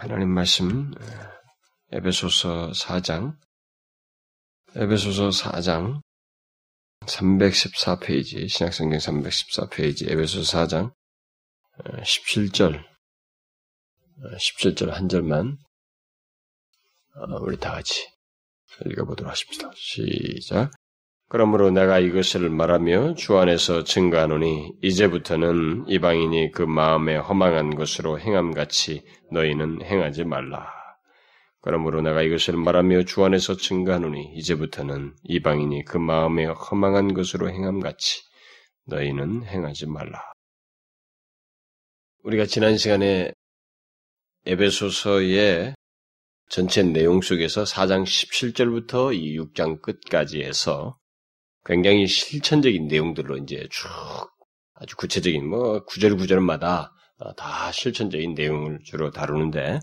하나님 말씀 에베소서 4장 에베소서 4장 314페이지 신약성경 314페이지 에베소서 4장 17절 17절 한 절만 어, 우리 다 같이 읽어보도록 하십시다. 시작. 그러므로 내가 이것을 말하며 주 안에서 증가하노니 이제부터는 이방인이 그 마음에 허망한 것으로 행함같이 너희는 행하지 말라. 그러므로 내가 이것을 말하며 주 안에서 증가하노니 이제부터는 이방인이 그 마음에 허망한 것으로 행함같이 너희는 행하지 말라. 우리가 지난 시간에 에베소서의 전체 내용 속에서 4장 17절부터 이 6장 끝까지 해서 굉장히 실천적인 내용들로 이제 쭉 아주 구체적인 뭐 구절 구절마다 다 실천적인 내용을 주로 다루는데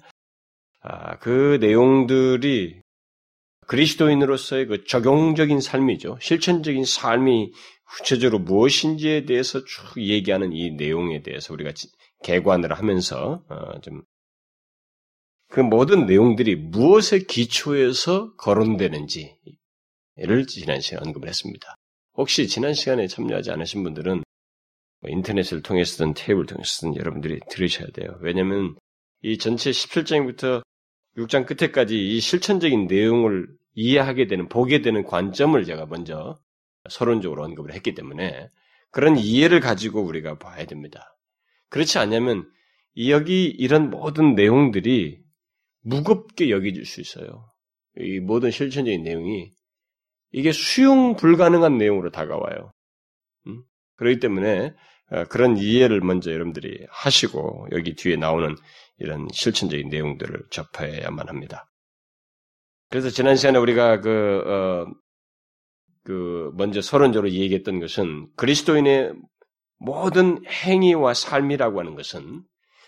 아, 그 내용들이 그리스도인으로서의 그 적용적인 삶이죠. 실천적인 삶이 구체적으로 무엇인지에 대해서 쭉 얘기하는 이 내용에 대해서 우리가 개관을 하면서 어, 좀그 모든 내용들이 무엇에 기초해서 거론되는지 를 지난 시간에 언급을 했습니다. 혹시 지난 시간에 참여하지 않으신 분들은 뭐 인터넷을 통해서든 테이블을 통해서든 여러분들이 들으셔야 돼요. 왜냐하면 이 전체 17장부터 6장 끝에까지 이 실천적인 내용을 이해하게 되는, 보게 되는 관점을 제가 먼저 서론적으로 언급을 했기 때문에 그런 이해를 가지고 우리가 봐야 됩니다. 그렇지 않냐면 여기 이런 모든 내용들이 무겁게 여겨질 수 있어요. 이 모든 실천적인 내용이 이게 수용 불가능한 내용으로 다가와요. 음? 그렇기 때문에 어, 그런 이해를 먼저 여러분들이 하시고 여기 뒤에 나오는 이런 실천적인 내용들을 접해야만 합니다. 그래서 지난 시간에 우리가 그, 어, 그 먼저 서론적으로 얘기했던 것은 그리스도인의 모든 행위와 삶이라고 하는 것은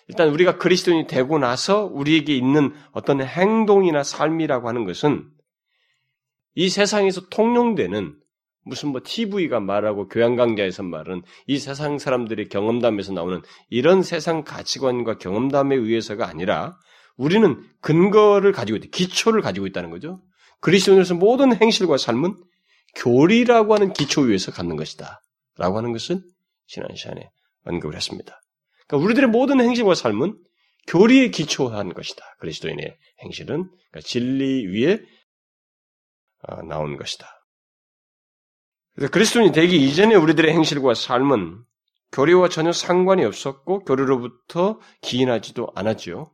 일단 우리가 그리스도인이 되고 나서 우리에게 있는 어떤 행동이나 삶이라고 하는 것은 이 세상에서 통용되는 무슨 뭐 TV가 말하고 교양 강좌에서 말은 이 세상 사람들의 경험담에서 나오는 이런 세상 가치관과 경험담에 의해서가 아니라 우리는 근거를 가지고 있다. 기초를 가지고 있다는 거죠. 그리스도인으로서 모든 행실과 삶은 교리라고 하는 기초 위에서 갖는 것이다. 라고 하는 것은 지난 시간에 언급을 했습니다. 그러니까 우리들의 모든 행실과 삶은 교리에 기초한 것이다. 그리스도인의 행실은 그러니까 진리 위에 어, 나온 것이다. 그래서 그리스도인이 되기 이전에 우리들의 행실과 삶은 교리와 전혀 상관이 없었고 교리로부터 기인하지도 않았지요.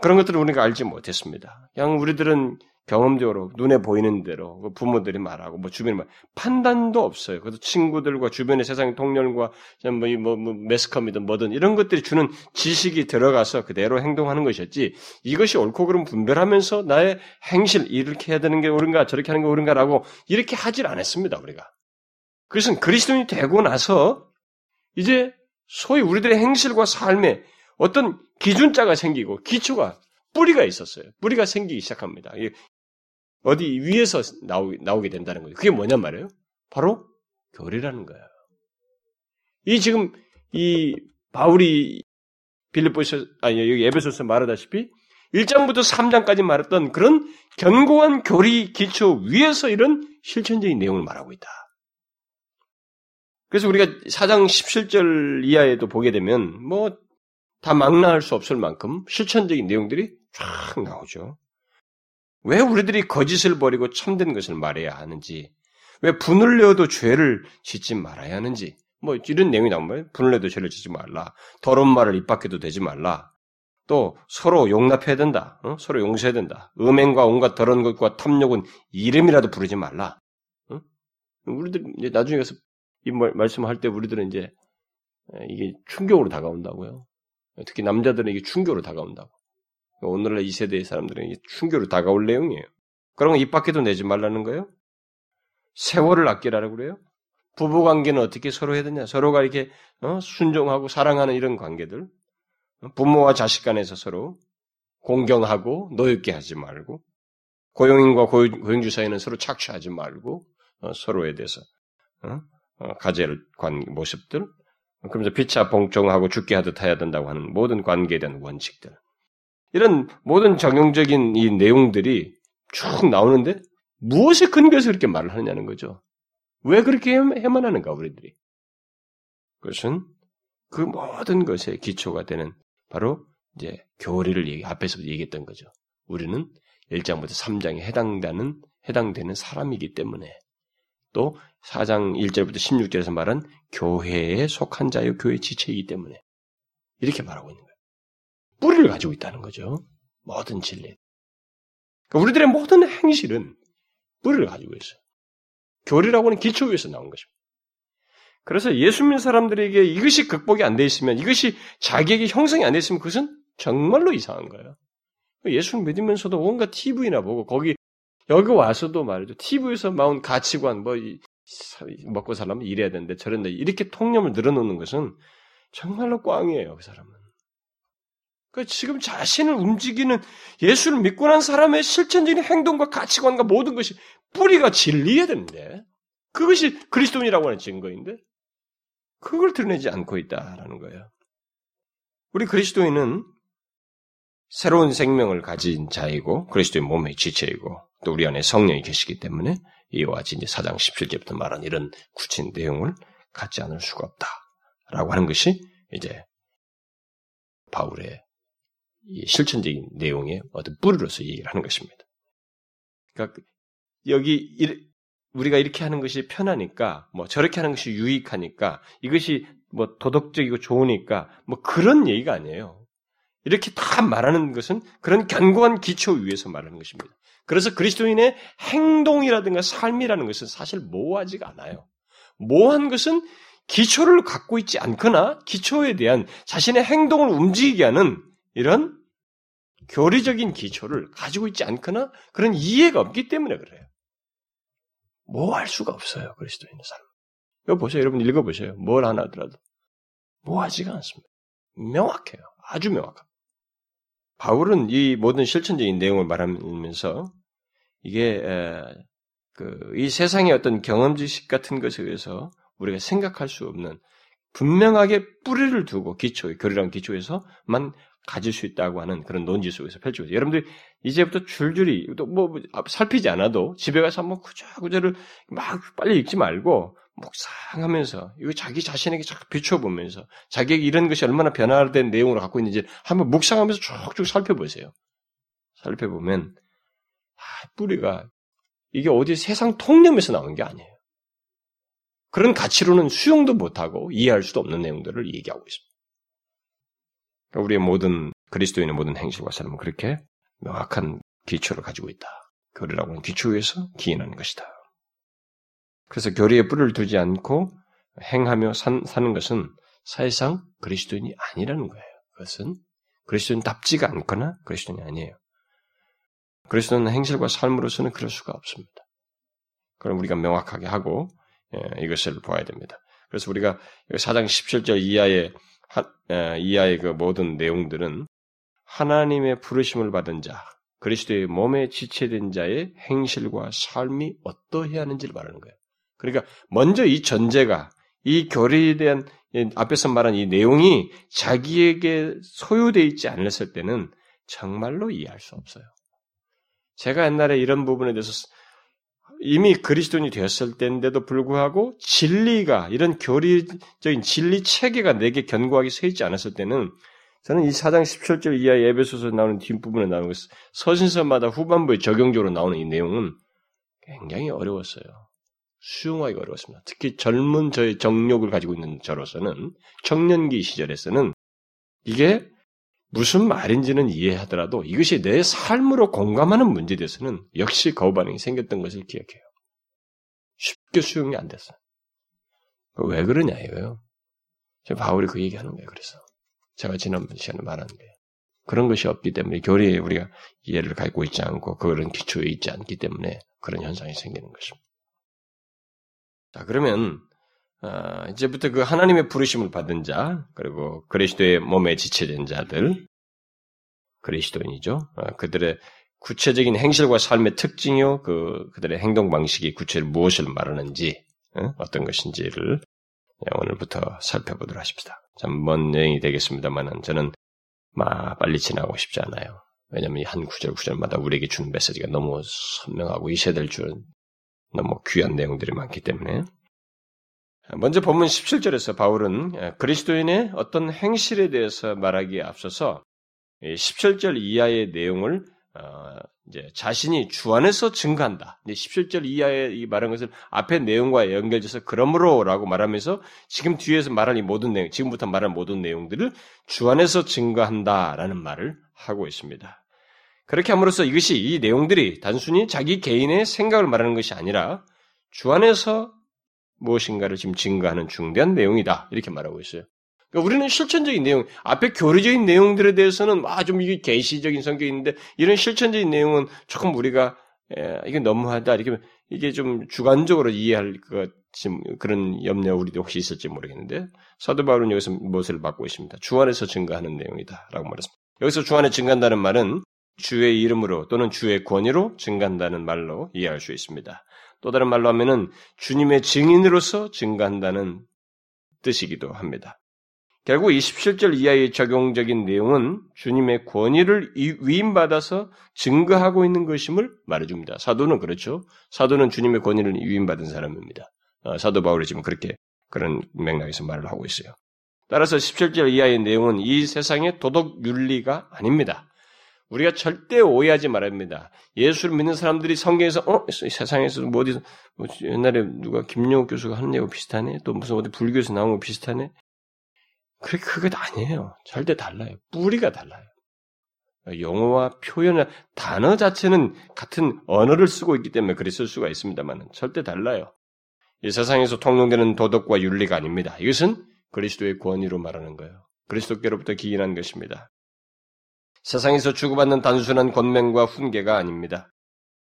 그런 것들을 우리가 알지 못했습니다. 그냥 우리들은 경험적으로 눈에 보이는 대로 그 부모들이 말하고 뭐 주변에 말 판단도 없어요. 그래서 친구들과 주변의 세상 동료과 뭐, 뭐, 뭐 매스컴이든 뭐든 이런 것들이 주는 지식이 들어가서 그대로 행동하는 것이었지 이것이 옳고 그름 분별하면서 나의 행실 이렇게 해야 되는 게 옳은가 저렇게 하는 게 옳은가라고 이렇게 하질 않았습니다 우리가. 그것은 그리스도인이 되고 나서 이제 소위 우리들의 행실과 삶에 어떤 기준자가 생기고 기초가 뿌리가 있었어요. 뿌리가 생기기 시작합니다. 어디 위에서 나오, 나오게 된다는 거죠. 그게 뭐냔 말이에요? 바로 교리라는 거예요. 이 지금 이 바울이 빌립보서 아니 여기 에베소서 말하다시피 1장부터 3장까지 말했던 그런 견고한 교리 기초 위에서 이런 실천적인 내용을 말하고 있다. 그래서 우리가 4장 17절 이하에도 보게 되면 뭐 다 망라할 수 없을 만큼 실천적인 내용들이 쫙 나오죠. 왜 우리들이 거짓을 버리고 참된 것을 말해야 하는지, 왜 분을 내어도 죄를 짓지 말아야 하는지, 뭐 이런 내용이 나오면 분을 내도 죄를 짓지 말라. 더러운 말을 입 밖에도 되지 말라. 또 서로 용납해야 된다. 어? 서로 용서해야 된다. 음행과 온갖 더러운 것과 탐욕은 이름이라도 부르지 말라. 어? 우리들 이제 나중에 가서 이 말씀할 때 우리들은 이제 이게 충격으로 다가온다고요. 특히 남자들은 이게 충격으로 다가온다고. 오늘날 이 세대의 사람들은 충격으로 다가올 내용이에요. 거입 밖에도 내지 말라는 거예요? 세월을 아끼라고 그래요? 부부 관계는 어떻게 서로 해야 되냐? 서로가 이렇게 어? 순종하고 사랑하는 이런 관계들, 부모와 자식 간에서 서로 공경하고 노엽게 하지 말고, 고용인과 고용주 사이는 서로 착취하지 말고 어, 서로에 대해서 어? 어, 가젤 관 모습들, 그러면서 피차 봉종하고 죽게 하듯 해야 된다고 하는 모든 관계에 대한 원칙들. 이런 모든 정형적인 이 내용들이 쭉 나오는데 무엇에 근거해서 그렇게 말을 하느냐는 거죠. 왜 그렇게 해만 하는가 우리들이? 그것은 그 모든 것의 기초가 되는 바로 이제 교리를 얘기, 앞에서부터 얘기했던 거죠. 우리는 1장부터 3장에 해당되는 해당되는 사람이기 때문에 또 4장 1절부터 16절에서 말한 교회에 속한 자요 교회 지체이기 때문에 이렇게 말하고 있는 거예요. 뿌리를 가지고 있다는 거죠. 모든 진리. 그러니까 우리들의 모든 행실은 뿌리를 가지고 있어요. 교리라고 하는 기초 위에서 나온 것입니다. 그래서 예수 믿는 사람들에게 이것이 극복이 안 돼 있으면 이것이 자기에게 형성이 안 돼 있으면 그것은 정말로 이상한 거예요. 예수를 믿으면서도 온갖 TV나 보고 거기 여기 와서도 말이죠. TV에서 나온 가치관 뭐 먹고 살려면 이래야 되는데 저런데 이렇게 통념을 늘어놓는 것은 정말로 꽝이에요. 그 사람은. 그 지금 자신을 움직이는 예수를 믿고 난 사람의 실천적인 행동과 가치관과 모든 것이 뿌리가 진리해야 되는데 그것이 그리스도인이라고 하는 증거인데 그걸 드러내지 않고 있다라는 거예요. 우리 그리스도인은 새로운 생명을 가진 자이고 그리스도의 몸의 지체이고 또 우리 안에 성령이 계시기 때문에 이와 같이 이제 4장 17节부터 말한 이런 구체적인 내용을 갖지 않을 수가 없다라고 하는 것이 이제 바울의 실천적인 내용의 어떤 뿌리로서 얘기를 하는 것입니다. 그러니까 여기 우리가 이렇게 하는 것이 편하니까 뭐 저렇게 하는 것이 유익하니까 이것이 뭐 도덕적이고 좋으니까 뭐 그런 얘기가 아니에요. 이렇게 다 말하는 것은 그런 견고한 기초 위에서 말하는 것입니다. 그래서 그리스도인의 행동이라든가 삶이라는 것은 사실 모호하지가 않아요. 모호한 것은 기초를 갖고 있지 않거나 기초에 대한 자신의 행동을 움직이게 하는 이런 교리적인 기초를 가지고 있지 않거나 그런 이해가 없기 때문에 그래요. 모호할 수가 없어요. 그리스도인의 삶. 이거 보세요. 여러분 읽어보세요. 뭘 하나 하더라도. 모호하지가 않습니다. 명확해요. 아주 명확합니다. 바울은 이 모든 실천적인 내용을 말하면서 이게 그 이 세상의 어떤 경험 지식 같은 것에 의해서 우리가 생각할 수 없는 분명하게 뿌리를 두고 기초, 교리랑 기초에서만 가질 수 있다고 하는 그런 논지 속에서 펼치고 있어요. 여러분들 이제부터 줄줄이 또뭐 뭐 살피지 않아도 집에 가서 한번 구절구절을 막 빨리 읽지 말고 묵상하면서 이거 자기 자신에게 자꾸 비춰보면서 자기에게 이런 것이 얼마나 변화된 내용으로 갖고 있는지 한번 묵상하면서 쭉쭉 살펴보세요. 살펴보면 아, 뿌리가 이게 어디 세상 통념에서 나온 게 아니에요. 그런 가치로는 수용도 못하고 이해할 수도 없는 내용들을 얘기하고 있습니다. 그러니까 우리의 모든 그리스도인의 모든 행실과 삶은 그렇게 명확한 기초를 가지고 있다. 교리라고 하는 기초 위에서 기인하는 것이다. 그래서 교리에 뿔을 두지 않고 행하며 산, 사는 것은 사실상 그리스도인이 아니라는 거예요. 그것은 그리스도인답지가 않거나 그리스도인이 아니에요. 그리스도는 행실과 삶으로서는 그럴 수가 없습니다. 그럼 우리가 명확하게 하고 예, 이것을 보아야 됩니다. 그래서 우리가 4장 17절 이하의 예, 이하의 그 모든 내용들은 하나님의 부르심을 받은 자, 그리스도의 몸에 지체된 자의 행실과 삶이 어떠해야 하는지를 말하는 거예요. 그러니까 먼저 이 전제가 이 교리에 대한 앞에서 말한 이 내용이 자기에게 소유되어 있지 않았을 때는 정말로 이해할 수 없어요. 제가 옛날에 이런 부분에 대해서 이미 그리스도인이 되었을 때인데도 불구하고 진리가 이런 교리적인 진리 체계가 내게 견고하게 서 있지 않았을 때는 저는 이 4장 17절 이하 예배소서 나오는 뒷부분에 나오는 것, 서신서마다 후반부에 적용적으로 나오는 이 내용은 굉장히 어려웠어요. 수용하기 어려웠습니다. 특히 젊은 저의 정욕을 가지고 있는 저로서는 청년기 시절에서는 이게 무슨 말인지는 이해하더라도 이것이 내 삶으로 공감하는 문제에 대해서는 역시 거부 반응이 생겼던 것을 기억해요. 쉽게 수용이 안 됐어요. 왜 그러냐 이거요. 바울이 그 얘기하는 거예요. 그래서 제가 지난번 시간에 말하는데 그런 것이 없기 때문에 교리에 우리가 이해를 갖고 있지 않고 그런 기초에 있지 않기 때문에 그런 현상이 생기는 것입니다. 자, 그러면 어, 이제부터 그 하나님의 부르심을 받은 자, 그리고 그리스도의 몸에 지체된 자들, 그리스도인이죠. 어, 그들의 구체적인 행실과 삶의 특징이요, 그 그들의 행동 방식이 구체로 무엇을 말하는지, 어? 떤 것인지를 오늘부터 살펴보도록 하십시다. 참 먼 여행이 되겠습니다만은 저는 막 빨리 지나고 싶지 않아요. 왜냐하면 한 구절 구절마다 우리에게 주는 메시지가 너무 선명하고 이세될 줄은 너무 귀한 내용들이 많기 때문에 먼저 본문 17절에서 바울은 그리스도인의 어떤 행실에 대해서 말하기에 앞서서 17절 이하의 내용을 어, 이제 자신이 주 안에서 증가한다. 17절 이하의 이 말한 것을 앞에 내용과 연결돼서 그러므로라고 말하면서 지금 뒤에서 말한 이 모든 내용, 지금부터 말한 모든 내용들을 주 안에서 증가한다라는 말을 하고 있습니다. 그렇게 함으로써 이것이 이 내용들이 단순히 자기 개인의 생각을 말하는 것이 아니라 주 안에서 무엇인가를 지금 증가하는 중대한 내용이다. 이렇게 말하고 있어요. 그러니까 우리는 실천적인 내용, 앞에 교리적인 내용들에 대해서는 아, 좀 이게 계시적인 성격인데 이런 실천적인 내용은 조금 우리가 에, 이게 너무하다. 이렇게 이게 좀 주관적으로 이해할 것 그런 염려 우리도 혹시 있을지 모르겠는데 사도 바울은 여기서 무엇을 받고 있습니다. 주 안에서 증가하는 내용이다라고 말했습니다. 여기서 주 안에 증가한다는 말은 주의 이름으로 또는 주의 권위로 증가한다는 말로 이해할 수 있습니다. 또 다른 말로 하면은 주님의 증인으로서 증가한다는 뜻이기도 합니다. 결국 이 17절 이하의 적용적인 내용은 주님의 권위를 위임받아서 증거하고 있는 것임을 말해줍니다. 사도는 그렇죠. 사도는 주님의 권위를 위임받은 사람입니다. 어, 사도 바울이 지금 그렇게 그런 맥락에서 말을 하고 있어요. 따라서 17절 이하의 내용은 이 세상의 도덕 윤리가 아닙니다. 우리가 절대 오해하지 말아야 합니다. 예수를 믿는 사람들이 성경에서 어 세상에서 뭐 어디서 뭐 옛날에 누가 김용욱 교수가 하는 내용 비슷하네 또 무슨 어디 불교에서 나온 거 비슷하네 그렇게 그게 아니에요. 절대 달라요. 뿌리가 달라요. 용어와 표현의 단어 자체는 같은 언어를 쓰고 있기 때문에 쓸 수가 있습니다만 절대 달라요. 이 세상에서 통용되는 도덕과 윤리가 아닙니다. 이것은 그리스도의 권위로 말하는 거예요. 그리스도께로부터 기인한 것입니다. 세상에서 주고받는 단순한 권명과 훈계가 아닙니다.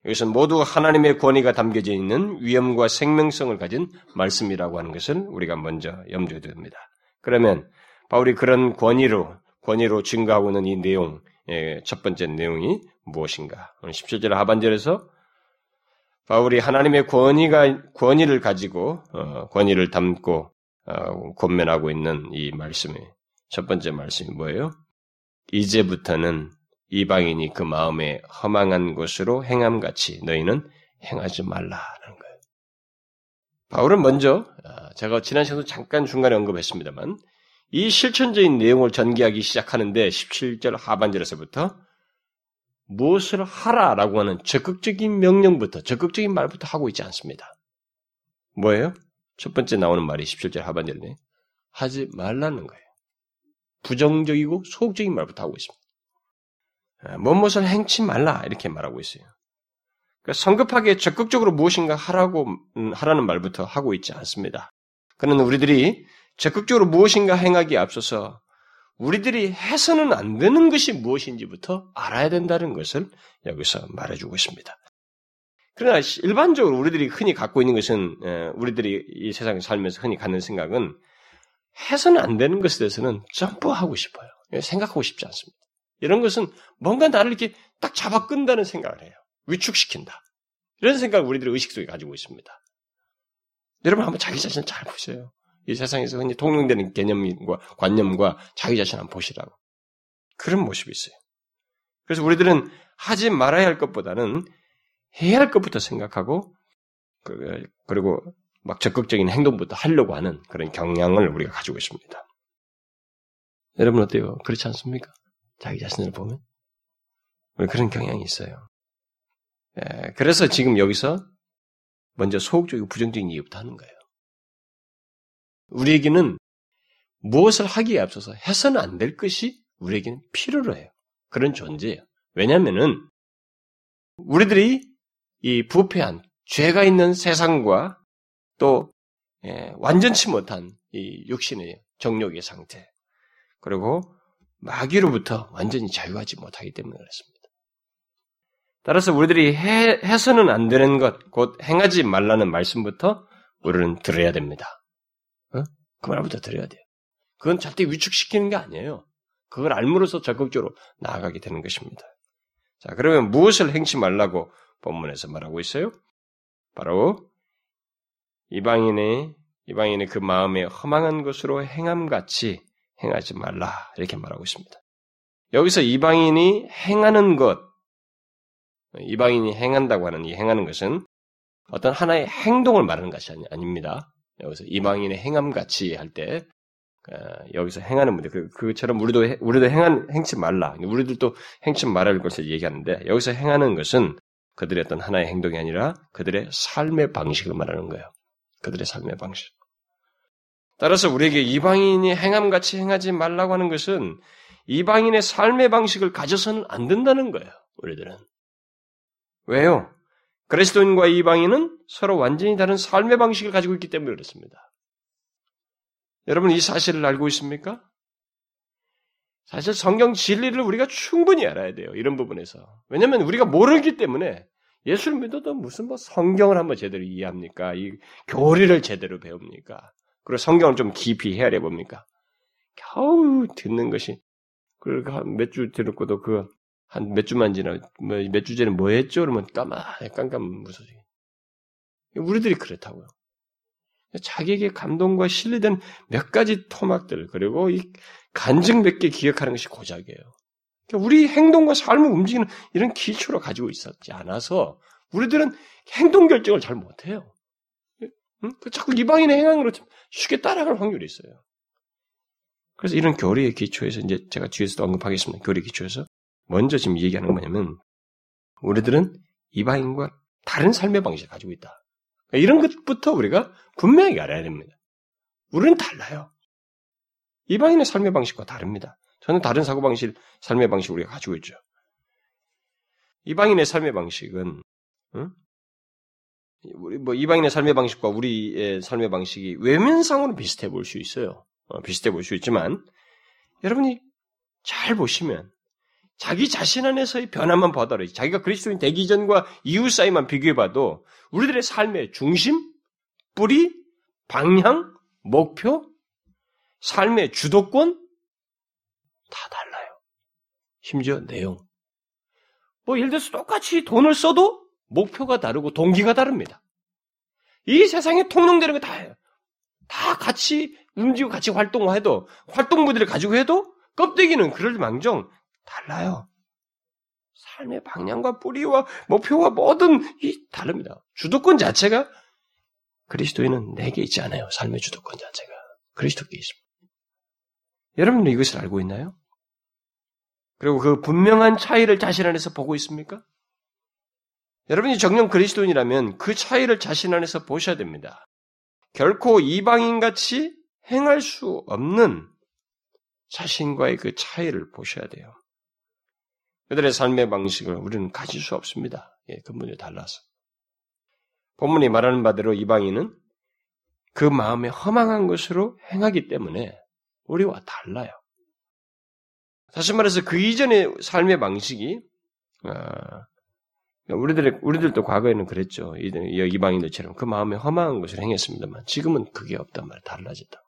이것은 모두 하나님의 권위가 담겨져 있는 위엄과 생명성을 가진 말씀이라고 하는 것을 우리가 먼저 염두에 둡니다. 그러면 바울이 그런 권위로 권위로 증가하고 있는 이 내용, 예, 첫 번째 내용이 무엇인가? 오늘 17절 하반절에서 바울이 하나님의 권위가 권위를 가지고 어, 권위를 담고 어, 권면하고 있는 이 말씀이 첫 번째 말씀이 뭐예요? 이제부터는 이방인이 그 마음에 허망한 것으로 행함같이 너희는 행하지 말라라는 거예요. 바울은 먼저 아, 제가 지난 시간도 잠깐 중간에 언급했습니다만 이 실천적인 내용을 전개하기 시작하는데 17절 하반절에서부터 무엇을 하라라고 하는 적극적인 명령부터 적극적인 말부터 하고 있지 않습니다. 뭐예요? 첫 번째 나오는 말이 17절 하반절에 하지 말라는 거예요. 부정적이고 소극적인 말부터 하고 있습니다. 무엇을 행치 말라 이렇게 말하고 있어요. 그러니까 성급하게 적극적으로 무엇인가 하라고 음, 하라는 말부터 하고 있지 않습니다. 그는 우리들이 적극적으로 무엇인가 행하기에 앞서서 우리들이 해서는 안 되는 것이 무엇인지부터 알아야 된다는 것을 여기서 말해주고 있습니다. 그러나 일반적으로 우리들이 흔히 갖고 있는 것은 우리들이 이 세상에 살면서 흔히 갖는 생각은 해서는 안 되는 것에 대해서는 점프하고 싶어요. 생각하고 싶지 않습니다. 이런 것은 뭔가 나를 이렇게 딱 잡아 끈다는 생각을 해요. 위축시킨다. 이런 생각을 우리들의 의식 속에 가지고 있습니다. 여러분 한번 자기 자신을 잘 보세요. 이 세상에서 흔히 통용되는 개념과 관념과 자기 자신 한번 보시라고. 그런 모습이 있어요. 그래서 우리들은 하지 말아야 할 것보다는 해야 할 것부터 생각하고 그, 그리고 막 적극적인 행동부터 하려고 하는 그런 경향을 우리가 가지고 있습니다. 여러분 어때요? 그렇지 않습니까? 자기 자신을 보면 우리 그런 경향이 있어요. 예, 그래서 지금 여기서 먼저 소극적이고 부정적인 이유부터 하는 거예요. 우리에게는 무엇을 하기에 앞서서 해서는 안 될 것이 우리에게는 필요로 해요. 그런 존재예요. 왜냐하면은 우리들이 이 부패한 죄가 있는 세상과 또 예, 완전치 못한 이 육신의 정욕의 상태 그리고 마귀로부터 완전히 자유하지 못하기 때문에 그렇습니다. 따라서 우리들이 해, 해서는 안 되는 것, 곧 행하지 말라는 말씀부터 우리는 들어야 됩니다. 어? 그 말부터 들어야 돼요. 그건 절대 위축시키는 게 아니에요. 그걸 알므로써 적극적으로 나아가게 되는 것입니다. 자, 그러면 무엇을 행치 말라고 본문에서 말하고 있어요? 바로 이방인의 이방인의 그 마음에 허망한 것으로 행함같이 행하지 말라 이렇게 말하고 있습니다. 여기서 이방인이 행하는 것, 이방인이 행한다고 하는 이 행하는 것은 어떤 하나의 행동을 말하는 것이 아닙니다. 여기서 이방인의 행함 같이 할 때, 어, 여기서 행하는 문제, 그, 그처럼 우리도, 우리도 행한, 행치 말라. 우리들도 행치 말할 것을 얘기하는데, 여기서 행하는 것은 그들의 어떤 하나의 행동이 아니라 그들의 삶의 방식을 말하는 거예요. 그들의 삶의 방식. 따라서 우리에게 이방인이 행함같이 행하지 말라고 하는 것은 이방인의 삶의 방식을 가져서는 안 된다는 거예요. 우리들은. 왜요? 그리스도인과 이방인은 서로 완전히 다른 삶의 방식을 가지고 있기 때문에 그렇습니다. 여러분 이 사실을 알고 있습니까? 사실 성경 진리를 우리가 충분히 알아야 돼요. 이런 부분에서. 왜냐하면 우리가 모르기 때문에 예수를 믿어도 무슨 뭐 성경을 한번 제대로 이해합니까? 이 교리를 제대로 배웁니까? 그리고 성경을 좀 깊이 헤아려 봅니까? 겨우 듣는 것이 그리고 몇주 들었고도 그 한 몇 주만 지나 뭐몇주 전에 뭐 했죠? 그러면 까마에 깜깜 무서지. 우리들이 그렇다고요. 자기에게 감동과 신뢰된 몇 가지 토막들 그리고 이 간증 몇 개 기억하는 것이 고작이에요. 그러니까 우리 행동과 삶을 움직이는 이런 기초를 가지고 있었지 않아서 우리들은 행동 결정을 잘 못해요. 응? 그 자꾸 이방인의 행함으로 쉽게 따라갈 확률이 있어요. 그래서 이런 교리의 기초에서 이제 제가 뒤에서도 언급하겠습니다. 교리 기초에서 먼저 지금 얘기하는 건 뭐냐면 우리들은 이방인과 다른 삶의 방식을 가지고 있다. 그러니까 이런 것부터 우리가 분명히 알아야 됩니다. 우리는 달라요. 이방인의 삶의 방식과 다릅니다. 저는 다른 사고방식, 삶의 방식을 우리가 가지고 있죠. 이방인의 삶의 방식은, 응? 우리 뭐 이방인의 삶의 방식과 우리의 삶의 방식이 외면상으로 비슷해 보일 수 있어요. 어, 비슷해 보일 수 있지만 여러분이 잘 보시면 자기 자신 안에서의 변화만 보더라도 자기가 그리스도인 되기 전과 이후 사이만 비교해봐도 우리들의 삶의 중심, 뿌리, 방향, 목표, 삶의 주도권 다 달라요. 심지어 내용. 뭐 예를 들어서 똑같이 돈을 써도 목표가 다르고 동기가 다릅니다. 이 세상에 통용되는 거 다예요. 다 같이 움직이고 같이 활동해도 활동부들을 가지고 해도 껍데기는 그럴 망정 달라요. 삶의 방향과 뿌리와 목표와 모든 이 다릅니다. 주도권 자체가 그리스도인은 내게 있지 않아요. 삶의 주도권 자체가 그리스도께 있습니다. 여러분은 이것을 알고 있나요? 그리고 그 분명한 차이를 자신 안에서 보고 있습니까? 여러분이 정령 그리스도인이라면 그 차이를 자신 안에서 보셔야 됩니다. 결코 이방인 같이 행할 수 없는 자신과의 그 차이를 보셔야 돼요. 그들의 삶의 방식을 우리는 가질 수 없습니다. 예, 근본이 달라서. 본문이 말하는 바대로 이방인은 그 마음에 허망한 것으로 행하기 때문에 우리와 달라요. 다시 말해서 그 이전의 삶의 방식이 아, 우리들 우리들도 과거에는 그랬죠. 이방인들처럼 그 마음에 허망한 것을 행했습니다만 지금은 그게 없단 말이에요. 달라졌다.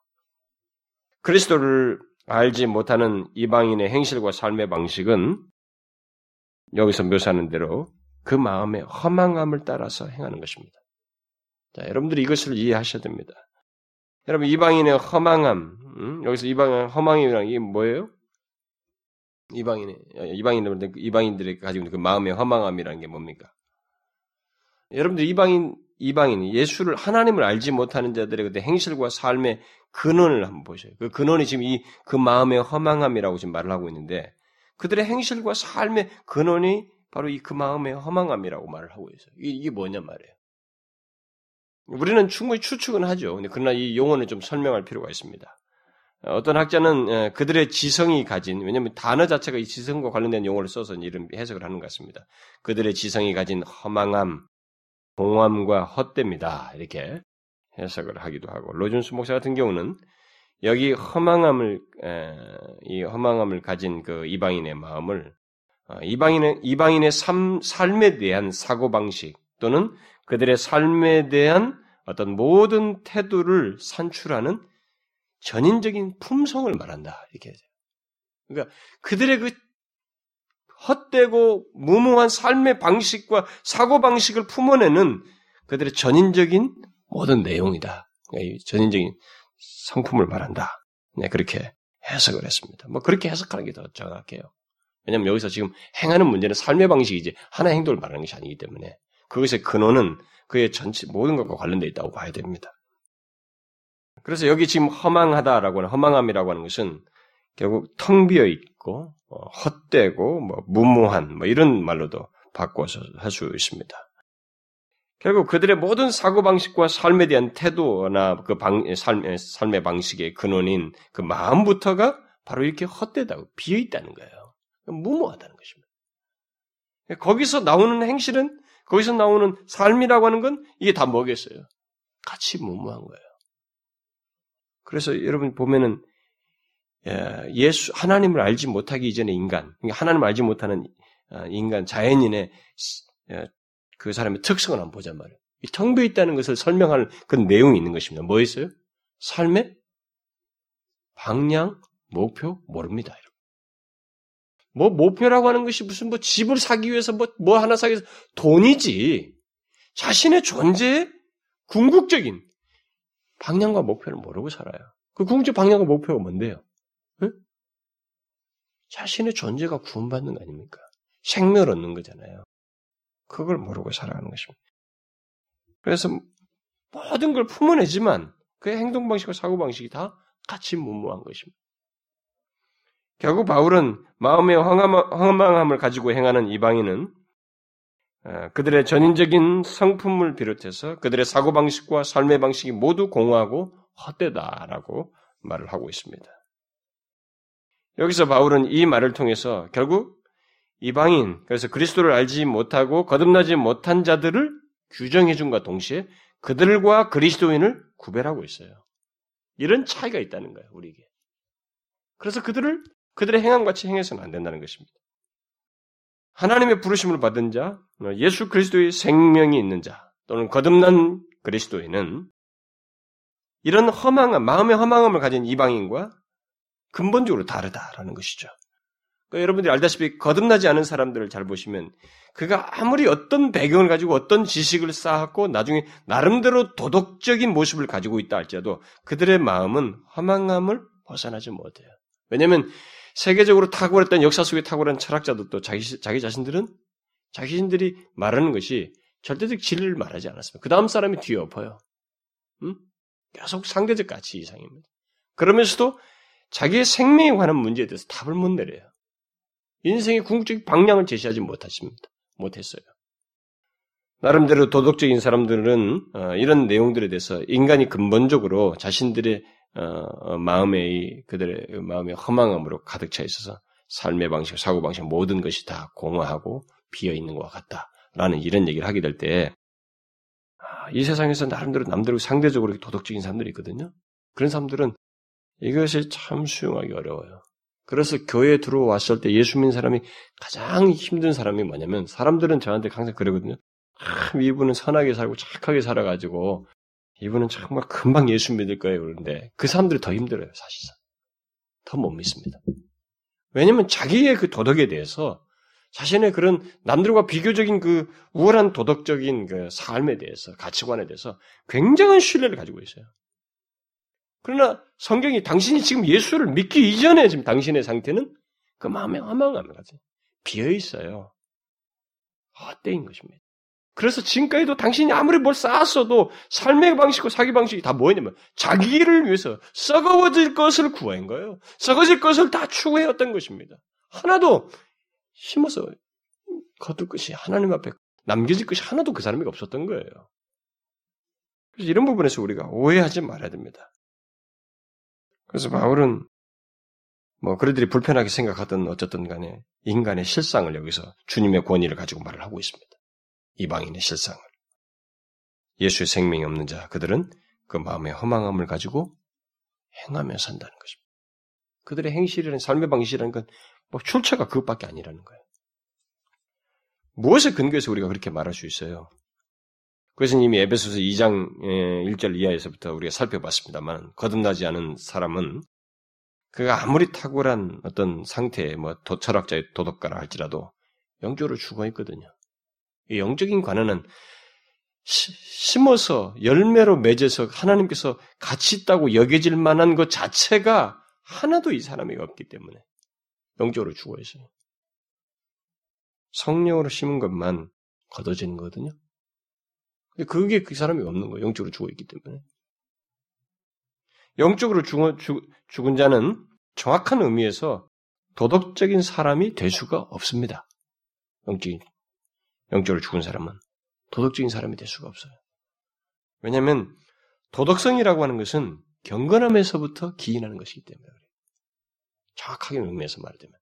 그리스도를 알지 못하는 이방인의 행실과 삶의 방식은 여기서 묘사하는 대로 그 마음의 허망함을 따라서 행하는 것입니다. 자, 여러분들이 이것을 이해하셔야 됩니다. 여러분 이방인의 허망함, 음? 여기서 이방인 허망이라는 게 뭐예요? 이방인 이방인들 이방인들이 가지고 있는 그 마음의 허망함이라는 게 뭡니까? 여러분들 이방인 이방인 예수를 하나님을 알지 못하는 자들의 그 행실과 삶의 근원을 한번 보셔요. 그 근원이 지금 이 그 마음의 허망함이라고 지금 말을 하고 있는데 그들의 행실과 삶의 근원이 바로 이 그 마음의 허망함이라고 말을 하고 있어요. 이게 뭐냐 말이에요. 우리는 충분히 추측은 하죠. 그러나 이 용어는 좀 설명할 필요가 있습니다. 어떤 학자는 그들의 지성이 가진 왜냐하면 단어 자체가 이 지성과 관련된 용어를 써서 이런 해석을 하는 것 같습니다. 그들의 지성이 가진 허망함, 공함과 헛됩니다. 이렇게 해석을 하기도 하고 로준스 목사 같은 경우는 여기 허망함을 이 허망함을 가진 그 이방인의 마음을 어, 이방인의 이방인의 삶, 삶에 대한 사고 방식 또는 그들의 삶에 대한 어떤 모든 태도를 산출하는 전인적인 품성을 말한다. 이렇게. 그러니까 그들의 그 헛되고 무모한 삶의 방식과 사고 방식을 품어내는 그들의 전인적인 모든 내용이다. 그러니까 전인적인 성품을 말한다. 네, 그렇게 해석을 했습니다. 뭐 그렇게 해석하는 게 더 정확해요. 왜냐하면 여기서 지금 행하는 문제는 삶의 방식이지 하나의 행동을 말하는 것이 아니기 때문에 그것의 근원은 그의 전체 모든 것과 관련되어 있다고 봐야 됩니다. 그래서 여기 지금 허망하다라고 하는 허망함이라고 하는 것은 결국 텅 비어 있고 어, 헛되고 뭐 무모한 뭐 이런 말로도 바꿔서 할 수 있습니다. 결국 그들의 모든 사고 방식과 삶에 대한 태도나 그 방, 삶, 삶의 방식의 근원인 그 마음부터가 바로 이렇게 헛되다고 비어 있다는 거예요. 무모하다는 것입니다. 거기서 나오는 행실은, 거기서 나오는 삶이라고 하는 건 이게 다 뭐겠어요? 같이 무모한 거예요. 그래서 여러분 보면은, 예, 예수, 하나님을 알지 못하기 이전의 인간, 그러니까 하나님을 알지 못하는 어, 인간, 자연인의 예, 그 사람의 특성을 한번 보자 말이에요. 텅 비어 있다는 것을 설명할 그 내용이 있는 것입니다. 뭐 있어요? 삶의 방향, 목표 모릅니다. 뭐 목표라고 하는 것이 무슨 뭐 집을 사기 위해서 뭐, 뭐 하나 사기 위해서 돈이지. 자신의 존재의 궁극적인 방향과 목표를 모르고 살아요. 그 궁극적 방향과 목표가 뭔데요? 응? 자신의 존재가 구원받는 거 아닙니까? 생명을 얻는 거잖아요. 그걸 모르고 살아가는 것입니다. 그래서 모든 걸 품어내지만 그의 행동 방식과 사고 방식이 다 같이 무모한 것입니다. 결국 바울은 마음의 황망함을 가지고 행하는 이방인은 어, 그들의 전인적인 성품을 비롯해서 그들의 사고 방식과 삶의 방식이 모두 공허하고 헛되다라고 말을 하고 있습니다. 여기서 바울은 이 말을 통해서 결국 이방인, 그래서 그리스도를 알지 못하고 거듭나지 못한 자들을 규정해 준과 동시에 그들과 그리스도인을 구별하고 있어요. 이런 차이가 있다는 거예요, 우리에게. 그래서 그들을 그들의 행함같이 행해서는 안 된다는 것입니다. 하나님의 부르심을 받은 자, 예수 그리스도의 생명이 있는 자, 또는 거듭난 그리스도인은 이런 허망함, 마음의 허망함을 가진 이방인과 근본적으로 다르다라는 것이죠. 그러니까 여러분들이 알다시피 거듭나지 않은 사람들을 잘 보시면 그가 아무리 어떤 배경을 가지고 어떤 지식을 쌓았고 나중에 나름대로 도덕적인 모습을 가지고 있다 할지라도 그들의 마음은 허망함을 벗어나지 못해요. 왜냐하면 세계적으로 탁월했던 역사 속에 탁월한 철학자들도 자기, 자기 자신들은 자신들이 말하는 것이 절대적 진리를 말하지 않았습니다. 그 다음 사람이 뒤에 엎어요. 음? 계속 상대적 가치 이상입니다. 그러면서도 자기의 생명에 관한 문제에 대해서 답을 못 내려요. 인생의 궁극적 방향을 제시하지 못하십니다. 못했어요. 나름대로 도덕적인 사람들은 어, 이런 내용들에 대해서 인간이 근본적으로 자신들의 어, 어, 마음의 그들의 마음의 허망함으로 가득 차 있어서 삶의 방식, 사고 방식 모든 것이 다 공허하고 비어 있는 것 같다라는 이런 얘기를 하게 될 때이 아, 세상에서 나름대로 남들과 상대적으로 도덕적인 사람들이 있거든요. 그런 사람들은 이것이 참 수용하기 어려워요. 그래서 교회에 들어왔을 때 예수 믿는 사람이 가장 힘든 사람이 뭐냐면 사람들은 저한테 항상 그러거든요. 참 이분은 선하게 살고 착하게 살아가지고 이분은 정말 금방 예수 믿을 거예요 그런데 그 사람들이 더 힘들어요 사실상 더 못 믿습니다. 왜냐하면 자기의 그 도덕에 대해서 자신의 그런 남들과 비교적인 그 우월한 도덕적인 그 삶에 대해서 가치관에 대해서 굉장한 신뢰를 가지고 있어요. 그러나 성경이 당신이 지금 예수를 믿기 이전에 지금 당신의 상태는 그 마음에 허망함을 가지 비어 있어요. 헛되인 것입니다. 그래서 지금까지도 당신이 아무리 뭘 쌓았어도 삶의 방식과 사기 방식이 다 뭐였냐면 자기를 위해서 썩어질 것을 구한 거예요. 썩어질 것을 다 추구해왔던 것입니다. 하나도 심어서 거둘 것이 하나님 앞에 남겨질 것이 하나도 그 사람에게 없었던 거예요. 그래서 이런 부분에서 우리가 오해하지 말아야 됩니다. 그래서 바울은 뭐 그들이 불편하게 생각하던 어쨌든 간에 인간의 실상을 여기서 주님의 권위를 가지고 말을 하고 있습니다. 이방인의 실상을. 예수의 생명이 없는 자 그들은 그 마음의 허망함을 가지고 행하며 산다는 것입니다. 그들의 행실이라는 삶의 방식이라는 건 뭐 출처가 그것밖에 아니라는 거예요. 무엇에 근거해서 우리가 그렇게 말할 수 있어요? 그것은 이미 에베소서 2장 1절 이하에서부터 우리가 살펴봤습니다만 거듭나지 않은 사람은 그가 아무리 탁월한 어떤 상태의 뭐 도, 철학자의 도덕가라 할지라도 영적으로 죽어 있거든요. 이 영적인 관원은 심어서 열매로 맺어서 하나님께서 가치 있다고 여겨질 만한 것 자체가 하나도 이 사람에게 없기 때문에 영적으로 죽어 있어요. 성령으로 심은 것만 걷어지는 거거든요. 그게 그 사람이 없는 거예요. 영적으로 죽어 있기 때문에. 영적으로 죽어, 죽, 죽은 자는 정확한 의미에서 도덕적인 사람이 될 수가 없습니다. 영적인, 영적으로 죽은 사람은 도덕적인 사람이 될 수가 없어요. 왜냐하면 도덕성이라고 하는 것은 경건함에서부터 기인하는 것이기 때문에 그래요. 정확하게 의미에서 말하자면.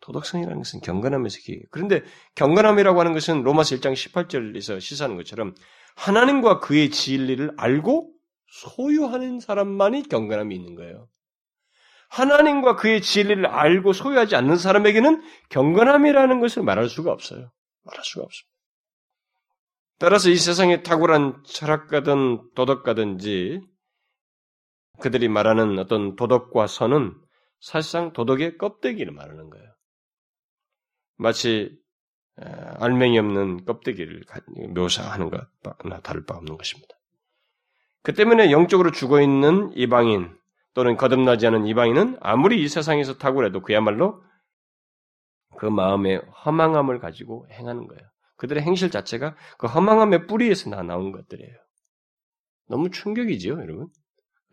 도덕성이라는 것은 경건함에서 기 그런데 경건함이라고 하는 것은 로마서 1장 18절에서 시사하는 것처럼 하나님과 그의 진리를 알고 소유하는 사람만이 경건함이 있는 거예요. 하나님과 그의 진리를 알고 소유하지 않는 사람에게는 경건함이라는 것을 말할 수가 없어요. 말할 수가 없습니다. 따라서 이 세상에 탁월한 철학가든 도덕가든지 그들이 말하는 어떤 도덕과 선은 사실상 도덕의 껍데기를 말하는 거예요. 마치 알맹이 없는 껍데기를 묘사하는 것나 다를 바 없는 것입니다. 그 때문에 영적으로 죽어 있는 이방인 또는 거듭나지 않은 이방인은 아무리 이 세상에서 탁월해도 그야말로 그 마음의 허망함을 가지고 행하는 거예요. 그들의 행실 자체가 그 허망함의 뿌리에서 나 나온 것들이에요. 너무 충격이지요, 여러분.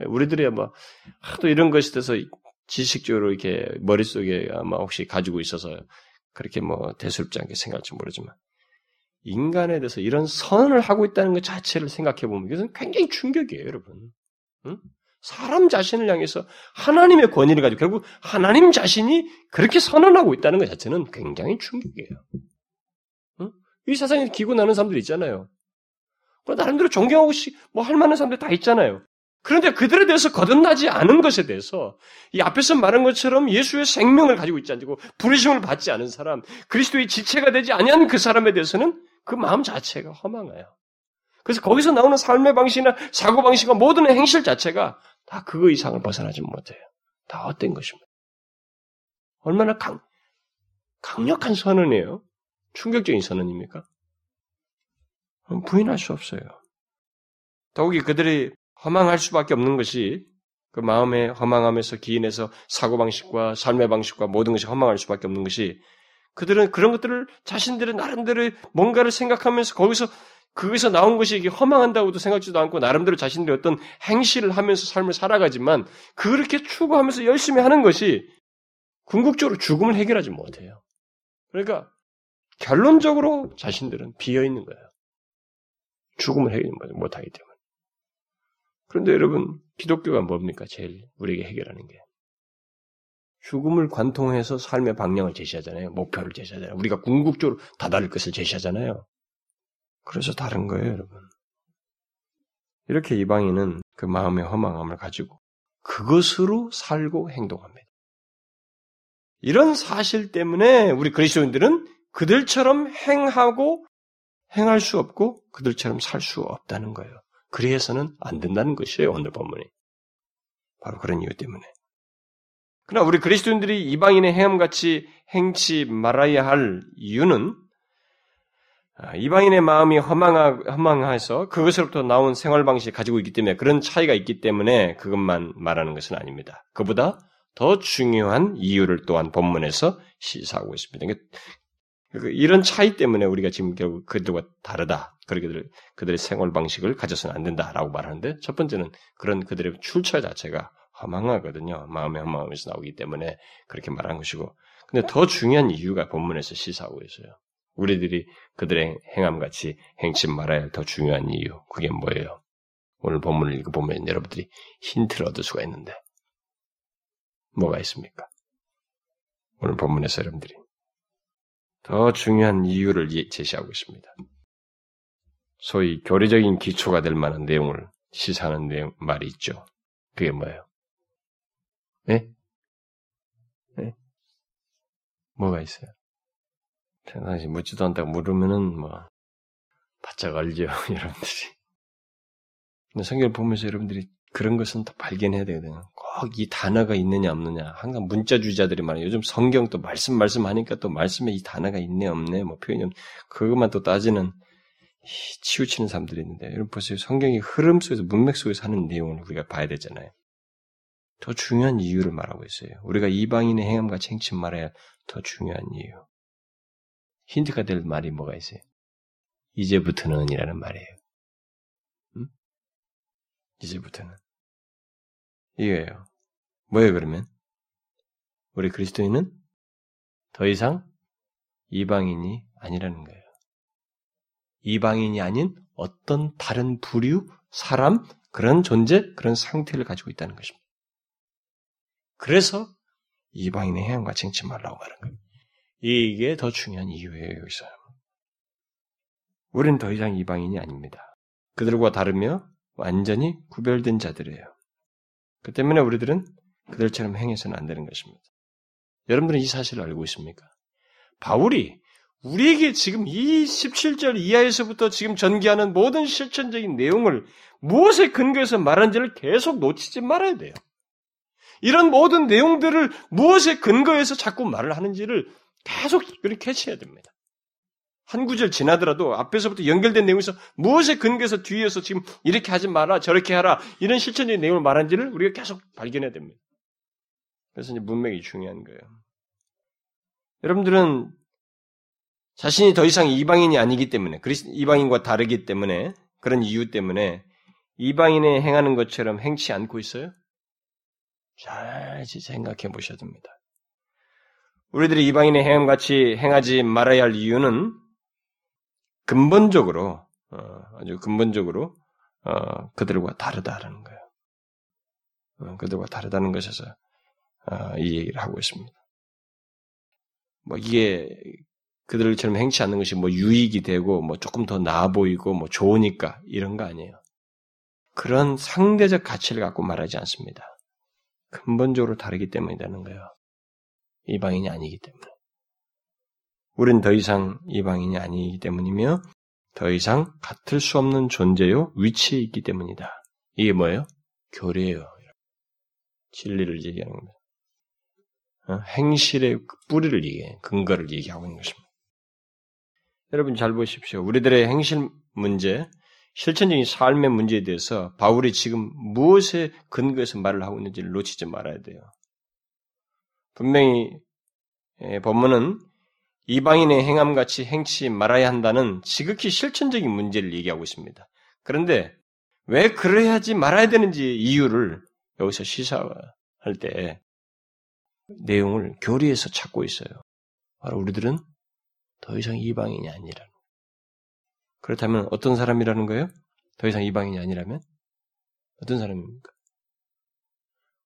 우리들이 뭐 하도 이런 것에 대해서 지식적으로 이렇게 머릿속에 아마 혹시 가지고 있어서 그렇게 뭐 대수롭지 않게 생각할지 모르지만 인간에 대해서 이런 선을 하고 있다는 것 자체를 생각해 보면 이것은 굉장히 충격이에요, 여러분. 응? 사람 자신을 향해서 하나님의 권위를 가지고 결국 하나님 자신이 그렇게 선언하고 있다는 것 자체는 굉장히 충격이에요. 응? 이 세상에 기고 나는 사람들 있잖아요. 나름대로 존경하고 뭐 할 만한 사람들 다 있잖아요. 그런데 그들에 대해서 거듭나지 않은 것에 대해서 이 앞에서 말한 것처럼 예수의 생명을 가지고 있지 않고 부르심을 받지 않은 사람, 그리스도의 지체가 되지 아니한 그 사람에 대해서는 그 마음 자체가 허망해요. 그래서 거기서 나오는 삶의 방식이나 사고 방식과 모든 행실 자체가 다 그거 이상을 벗어나지 못해요. 다 헛된 것입니다. 얼마나 강, 강력한 선언이에요? 충격적인 선언입니까? 부인할 수 없어요. 더욱이 그들이 허망할 수밖에 없는 것이 그 마음의 허망함에서 기인해서 사고방식과 삶의 방식과 모든 것이 허망할 수밖에 없는 것이 그들은 그런 것들을 자신들의 나름대로 뭔가를 생각하면서 거기서 거기서 나온 것이 이게 허망한다고도 생각지도 않고 나름대로 자신들의 어떤 행실을 하면서 삶을 살아가지만 그렇게 추구하면서 열심히 하는 것이 궁극적으로 죽음을 해결하지 못해요. 그러니까 결론적으로 자신들은 비어 있는 거예요. 죽음을 해결 못하기 때문에. 그런데 여러분, 기독교가 뭡니까? 제일 우리에게 해결하는 게. 죽음을 관통해서 삶의 방향을 제시하잖아요. 목표를 제시하잖아요. 우리가 궁극적으로 다다를 것을 제시하잖아요. 그래서 다른 거예요, 여러분. 이렇게 이방인은 그 마음의 허망함을 가지고 그것으로 살고 행동합니다. 이런 사실 때문에 우리 그리스도인들은 그들처럼 행하고 행할 수 없고 그들처럼 살 수 없다는 거예요. 그래서는 안 된다는 것이에요, 오늘 본문이. 바로 그런 이유 때문에. 그러나 우리 그리스도인들이 이방인의 행함같이 행치 말아야 할 이유는 아, 이방인의 마음이 허망하, 허망해서 그것으로부터 나온 생활 방식을 가지고 있기 때문에 그런 차이가 있기 때문에 그것만 말하는 것은 아닙니다. 그보다 더 중요한 이유를 또한 본문에서 시사하고 있습니다. 그 이런 차이 때문에 우리가 지금 결국 그들과 다르다. 그렇게들 그들의 생활 방식을 가져서는 안 된다라고 말하는데 첫 번째는 그런 그들의 출처 자체가 허망하거든요. 마음의 허망함에서 나오기 때문에 그렇게 말한 것이고. 근데 더 중요한 이유가 본문에서 시사하고 있어요. 우리들이 그들의 행함같이 행치 말아야 할 더 중요한 이유. 그게 뭐예요? 오늘 본문을 읽어보면 여러분들이 힌트를 얻을 수가 있는데. 뭐가 있습니까? 오늘 본문에서 여러분들이 더 중요한 이유를 제시하고 있습니다. 소위 교리적인 기초가 될 만한 내용을 시사하는 내용, 말이 있죠. 그게 뭐예요? 예? 예? 뭐가 있어요? 평상시 묻지도 않다고 물으면은 뭐 바짝 알죠, 여러분들이. 근데 성경을 보면서 여러분들이 그런 것은 다 발견해야 되거든요. 꼭 이 단어가 있느냐 없느냐. 항상 문자 주의자들이 말해요. 요즘 성경 또 말씀 말씀하니까 또 말씀에 이 단어가 있네 없네 뭐 표현이 그것만 또 따지는 치우치는 사람들이 있는데 여러분 보세요. 성경이 흐름 속에서 문맥 속에서 하는 내용을 우리가 봐야 되잖아요. 더 중요한 이유를 말하고 있어요. 우리가 이방인의 행함과 챙침 말해야 더 중요한 이유. 힌트가 될 말이 뭐가 있어요? 이제부터는이라는 말이에요. 음? 이제부터는. 이거예요. 뭐예요, 그러면? 우리 그리스도인은 더 이상 이방인이 아니라는 거예요. 이방인이 아닌 어떤 다른 부류, 사람, 그런 존재, 그런 상태를 가지고 있다는 것입니다. 그래서 이방인의 해양과 쟁치 말라고 말한 거예요. 이게 더 중요한 이유예요, 여기서. 우리는 더 이상 이방인이 아닙니다. 그들과 다르며 완전히 구별된 자들이에요. 그 때문에 우리들은 그들처럼 행해서는 안 되는 것입니다. 여러분들은 이 사실을 알고 있습니까? 바울이 우리에게 지금 이 17절 이하에서부터 지금 전개하는 모든 실천적인 내용을 무엇에 근거해서 말하는지를 계속 놓치지 말아야 돼요. 이런 모든 내용들을 무엇에 근거해서 자꾸 말을 하는지를 계속 그렇게 캐치해야 됩니다. 한 구절 지나더라도 앞에서부터 연결된 내용에서 무엇에 근거해서 뒤에서 지금 이렇게 하지 마라, 저렇게 하라, 이런 실천적인 내용을 말하는지를 우리가 계속 발견해야 됩니다. 그래서 이제 문맥이 중요한 거예요. 여러분들은 자신이 더 이상 이방인이 아니기 때문에, 이방인과 다르기 때문에, 그런 이유 때문에 이방인의 행하는 것처럼 행치 않고 있어요? 잘 생각해 보셔야 됩니다. 우리들이 이방인의 행함같이 행하지 말아야 할 이유는 근본적으로, 어, 아주 근본적으로, 어, 그들과 다르다라는 거예요. 어, 그들과 다르다는 것에서 어, 이 얘기를 하고 있습니다. 뭐 이게 그들처럼 행치 않는 것이 뭐 유익이 되고 뭐 조금 더 나아 보이고 뭐 좋으니까 이런 거 아니에요. 그런 상대적 가치를 갖고 말하지 않습니다. 근본적으로 다르기 때문이라는 거예요. 이방인이 아니기 때문에. 우린 더 이상 이방인이 아니기 때문이며 더 이상 같을 수 없는 존재요 위치에 있기 때문이다. 이게 뭐예요? 교례예요. 진리를 얘기하는 겁니다. 어? 행실의 뿌리를 얘기해, 근거를 얘기하고 있는 것입니다. 여러분 잘 보십시오. 우리들의 행실 문제, 실천적인 삶의 문제에 대해서 바울이 지금 무엇에 근거해서 말을 하고 있는지를 놓치지 말아야 돼요. 분명히 예, 본문은 이방인의 행함같이 행치 말아야 한다는 지극히 실천적인 문제를 얘기하고 있습니다. 그런데 왜 그래야지 말아야 되는지 이유를 여기서 시사할 때 내용을 교리에서 찾고 있어요. 바로 우리들은 더 이상 이방인이 아니라는 그렇다면 어떤 사람이라는 거예요? 더 이상 이방인이 아니라면? 어떤 사람입니까?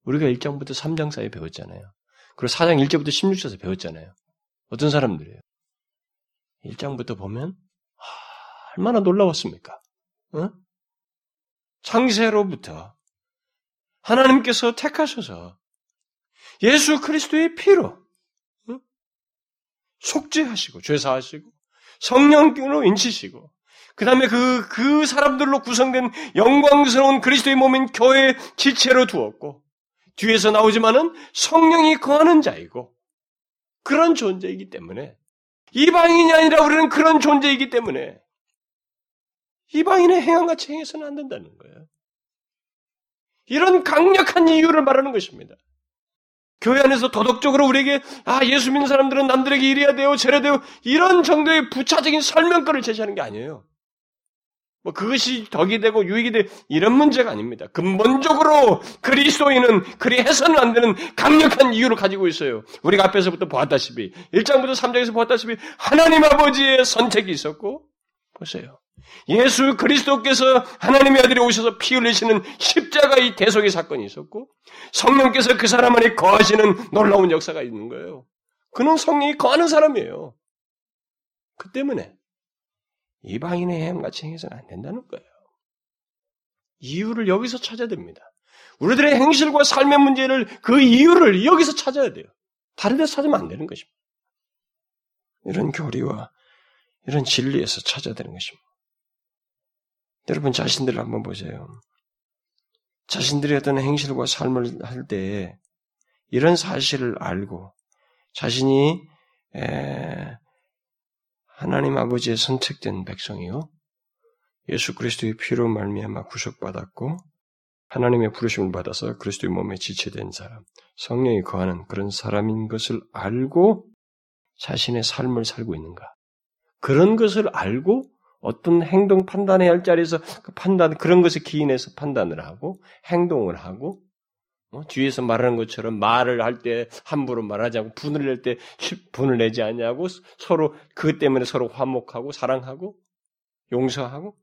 우리가 1장부터 3장 사이에 배웠잖아요. 그리고 4장 1절부터 16절에서 배웠잖아요. 어떤 사람들이에요? 1장부터 보면 하, 얼마나 놀라웠습니까? 어? 창세로부터 하나님께서 택하셔서 예수 그리스도의 피로 어? 속죄하시고 죄사하시고 성령으로 인치시고 그 다음에 그, 그 사람들로 구성된 영광스러운 그리스도의 몸인 교회 지체로 두었고, 뒤에서 나오지만은 성령이 거하는 자이고, 그런 존재이기 때문에, 이방인이 아니라 우리는 그런 존재이기 때문에, 이방인의 행함같이 행해서는 안 된다는 거예요. 이런 강력한 이유를 말하는 것입니다. 교회 안에서 도덕적으로 우리에게 아 예수 믿는 사람들은 남들에게 이래야 돼요 저래야 돼요 이런 정도의 부차적인 설명거를 제시하는 게 아니에요. 뭐 그것이 덕이 되고 유익이 되고 이런 문제가 아닙니다. 근본적으로 그리스도인은 그리 해서는 안 되는 강력한 이유를 가지고 있어요. 우리가 앞에서부터 보았다시피 1장부터 3장에서 보았다시피 하나님 아버지의 선택이 있었고 보세요. 예수 그리스도께서 하나님의 아들이 오셔서 피 흘리시는 십자가의 대속의 사건이 있었고 성령께서 그 사람 안에 거하시는 놀라운 역사가 있는 거예요. 그는 성령이 거하는 사람이에요. 그 때문에 이방인의 행같이 행해서는 안 된다는 거예요. 이유를 여기서 찾아야 됩니다. 우리들의 행실과 삶의 문제를 그 이유를 여기서 찾아야 돼요. 다른 데서 찾으면 안 되는 것입니다. 이런 교리와 이런 진리에서 찾아야 되는 것입니다. 여러분 자신들을 한번 보세요. 자신들의 어떤 행실과 삶을 할때 이런 사실을 알고 자신이 하나님 아버지의 선택된 백성이요. 예수 그리스도의 피로 말미암아 구속받았고 하나님의 부르심을 받아서 그리스도의 몸에 지체된 사람, 성령이 거하는 그런 사람인 것을 알고 자신의 삶을 살고 있는가? 그런 것을 알고 어떤 행동 판단해야 할 자리에서 그 판단 그런 것에 기인해서 판단을 하고 행동을 하고 어? 뒤에서 말하는 것처럼 말을 할 때 함부로 말하지 않고 분을 낼 때 분을 내지 않냐고 서로 그것 때문에 서로 화목하고 사랑하고 용서하고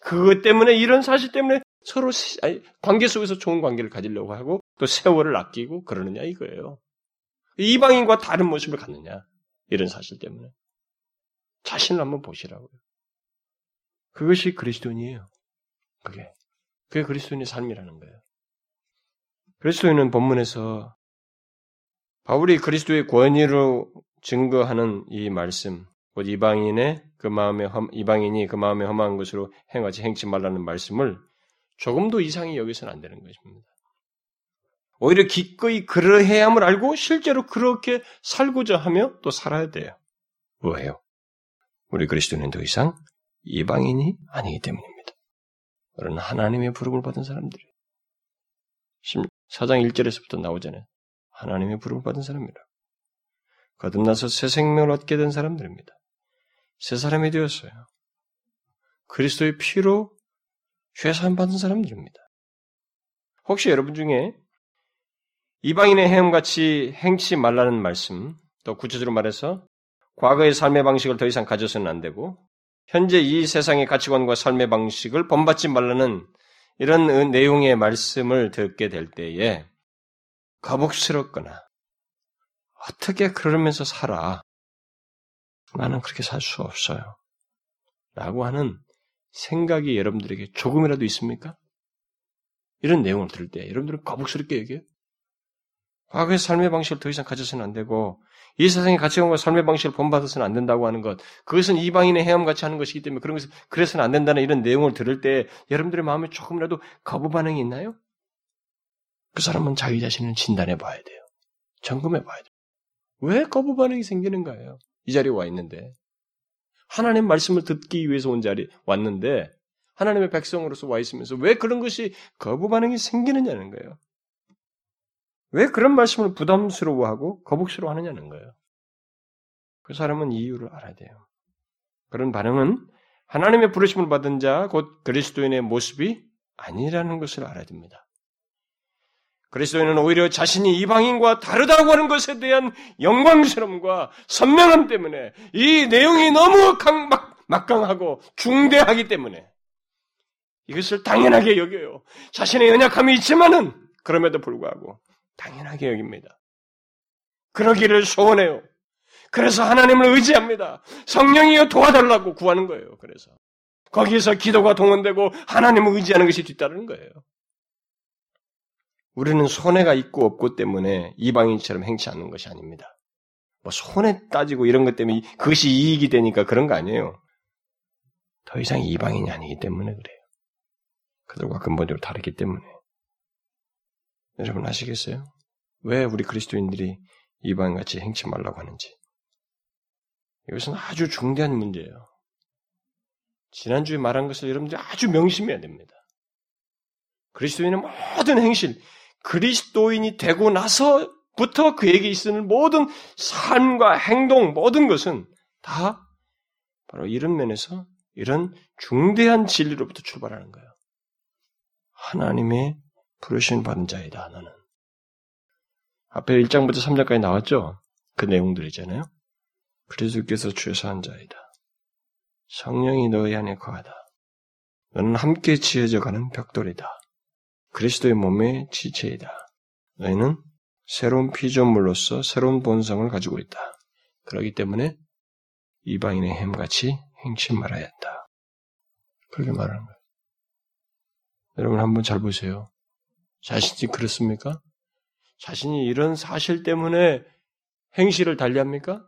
그것 때문에 이런 사실 때문에 서로 관계 속에서 좋은 관계를 가지려고 하고 또 세월을 아끼고 그러느냐 이거예요. 이방인과 다른 모습을 갖느냐 이런 사실 때문에 자신을 한번 보시라고요. 그것이 그리스도인이에요. 그게 그게 그리스도인의 삶이라는 거예요. 그리스도인은 본문에서 바울이 그리스도의 권위로 증거하는 이 말씀, 곧 이방인의 그 마음에 험, 이방인이 그 마음에 험한 것으로 행하지 행치 말라는 말씀을 조금도 이상히 여기서는 안 되는 것입니다. 오히려 기꺼이 그러해야 함을 알고 실제로 그렇게 살고자 하며 또 살아야 돼요. 뭐예요? 우리 그리스도는 더 이상 이방인이 아니기 때문입니다. 그런 하나님의 부름을 받은 사람들이 4장 1절에서부터 나오잖아요. 하나님의 부름을 받은 사람이라. 거듭나서 새 생명을 얻게 된 사람들입니다. 새 사람이 되었어요. 그리스도의 피로 죄사함 받은 사람들입니다. 혹시 여러분 중에 이방인의 행함같이 행치 말라는 말씀, 또 구체적으로 말해서 과거의 삶의 방식을 더 이상 가져서는 안 되고 현재 이 세상의 가치관과 삶의 방식을 본받지 말라는 이런 내용의 말씀을 듣게 될 때에 거북스럽거나 어떻게 그러면서 살아? 나는 그렇게 살 수 없어요. 라고 하는 생각이 여러분들에게 조금이라도 있습니까? 이런 내용을 들을 때 여러분들은 거북스럽게 얘기해요. 과거의 삶의 방식을 더 이상 가져서는 안 되고 이 세상의 가치관과 삶의 방식을 본받아서는 안 된다고 하는 것, 그것은 이방인의 해함같이 하는 것이기 때문에 그런 것을 그래서는 안 된다는 이런 내용을 들을 때 여러분들의 마음에 조금이라도 거부 반응이 있나요? 그 사람은 자기 자신을 진단해 봐야 돼요. 점검해 봐야 돼요. 왜 거부 반응이 생기는 거예요? 이 자리에 와 있는데. 하나님 말씀을 듣기 위해서 온 자리에 왔는데, 하나님의 백성으로서 와 있으면서 왜 그런 것이 거부 반응이 생기느냐는 거예요. 왜 그런 말씀을 부담스러워하고 거북스러워 하느냐는 거예요. 그 사람은 이유를 알아야 돼요. 그런 반응은 하나님의 부르심을 받은 자, 곧 그리스도인의 모습이 아니라는 것을 알아야 됩니다. 그리스도인은 오히려 자신이 이방인과 다르다고 하는 것에 대한 영광스러움과 선명함 때문에 이 내용이 너무 강, 막, 막강하고 중대하기 때문에 이것을 당연하게 여겨요. 자신의 연약함이 있지만은 그럼에도 불구하고 당연하게 여깁니다. 그러기를 소원해요. 그래서 하나님을 의지합니다. 성령이여 도와달라고 구하는 거예요. 그래서 거기에서 기도가 동원되고 하나님을 의지하는 것이 뒤따르는 거예요. 우리는 손해가 있고 없고 때문에 이방인처럼 행치 않는 것이 아닙니다. 뭐 손해 따지고 이런 것 때문에 그것이 이익이 되니까 그런 거 아니에요. 더 이상 이방인이 아니기 때문에 그래요. 그들과 근본적으로 다르기 때문에. 여러분 아시겠어요? 왜 우리 그리스도인들이 이방같이 행치 말라고 하는지. 이것은 아주 중대한 문제예요. 지난주에 말한 것을 여러분들이 아주 명심해야 됩니다. 그리스도인의 모든 행실, 그리스도인이 되고 나서부터 그에게 있는 모든 삶과 행동, 모든 것은 다 바로 이런 면에서 이런 중대한 진리로부터 출발하는 거예요. 하나님의 부르신 받은 자이다, 너는. 앞에 1장부터 3장까지 나왔죠? 그 내용들이잖아요. 그리스도께서 죄사한 자이다. 성령이 너희 안에 거하다. 너는 함께 지어져 가는 벽돌이다. 그리스도의 몸의 지체이다. 너희는 새로운 피조물로서 새로운 본성을 가지고 있다. 그러기 때문에 이방인의 햄같이 행치 말아야 한다. 그렇게 말하는 거예요. 여러분 한번 잘 보세요. 자신이 그렇습니까? 자신이 이런 사실 때문에 행실을 달리합니까?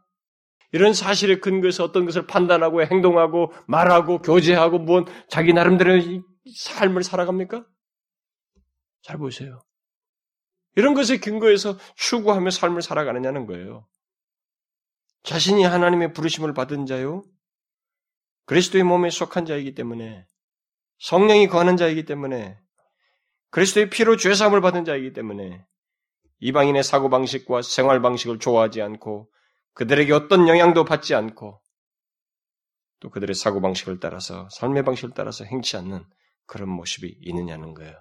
이런 사실에 근거해서 어떤 것을 판단하고 행동하고 말하고 교제하고 무언 자기 나름대로 삶을 살아갑니까? 잘 보세요. 이런 것에 근거해서 추구하며 삶을 살아가느냐는 거예요. 자신이 하나님의 부르심을 받은 자요. 그리스도의 몸에 속한 자이기 때문에 성령이 거하는 자이기 때문에 그리스도의 피로 죄 사함을 받은 자이기 때문에 이방인의 사고 방식과 생활 방식을 좋아하지 않고 그들에게 어떤 영향도 받지 않고 또 그들의 사고 방식을 따라서 삶의 방식을 따라서 행치 않는 그런 모습이 있느냐는 거예요.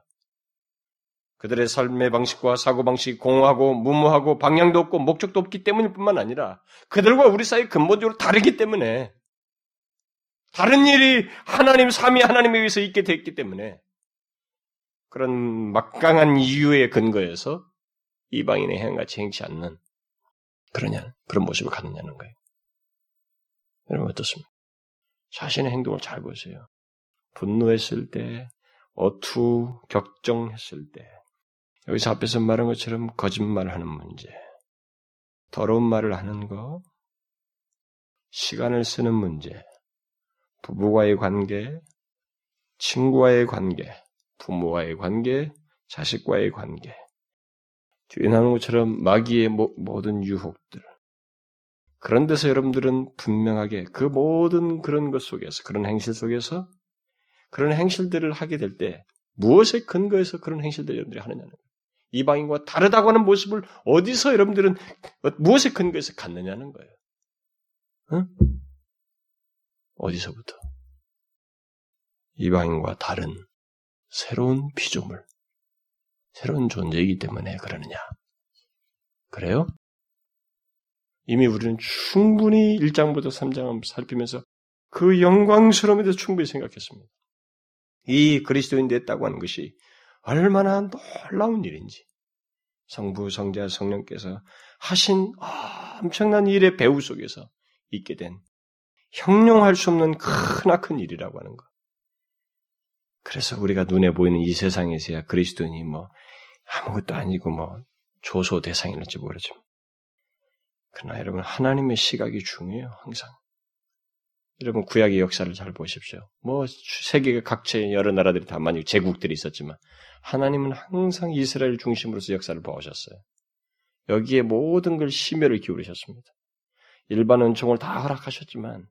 그들의 삶의 방식과 사고 방식이 공허하고 무모하고 방향도 없고 목적도 없기 때문일 뿐만 아니라 그들과 우리 사이 근본적으로 다르기 때문에 다른 일이 하나님, 삼위 하나님에 의해서 있게 됐기 때문에 그런 막강한 이유의 근거에서 이방인의 행같이 행치 않는 그러냐, 그런 모습을 갖느냐는 거예요. 여러분 어떻습니까? 자신의 행동을 잘 보세요. 분노했을 때, 어투, 격정했을 때, 여기서 앞에서 말한 것처럼 거짓말하는 문제, 더러운 말을 하는 거, 시간을 쓰는 문제, 부부와의 관계, 친구와의 관계, 부모와의 관계, 자식과의 관계, 뒤에 나오는 것처럼 마귀의 모든 유혹들. 그런 데서 여러분들은 분명하게 그 모든 그런 것 속에서, 그런 행실 속에서, 그런 행실들을 하게 될 때, 무엇에 근거해서 그런 행실들을 여러분들이 하느냐는 거예요. 이방인과 다르다고 하는 모습을 어디서 여러분들은, 무엇에 근거해서 갖느냐는 거예요. 응? 어디서부터? 이방인과 다른 새로운 피조물, 새로운 존재이기 때문에 그러느냐. 그래요? 이미 우리는 충분히 1장부터 3장 살피면서 그 영광스러움에 대해서 충분히 생각했습니다. 이 그리스도인 됐다고 하는 것이 얼마나 놀라운 일인지 성부, 성자, 성령께서 하신 엄청난 일의 배후 속에서 있게 된 형용할 수 없는 크나큰 일이라고 하는 것. 그래서 우리가 눈에 보이는 이 세상에서야 그리스도인이 뭐 아무것도 아니고 뭐 조소 대상일지 모르지만 그러나 여러분 하나님의 시각이 중요해요 항상. 여러분 구약의 역사를 잘 보십시오. 뭐 세계 각처의 여러 나라들이 다 많이 제국들이 있었지만 하나님은 항상 이스라엘 중심으로서 역사를 보셨어요. 여기에 모든 걸 심혈을 기울이셨습니다. 일반 은총을 다 허락하셨지만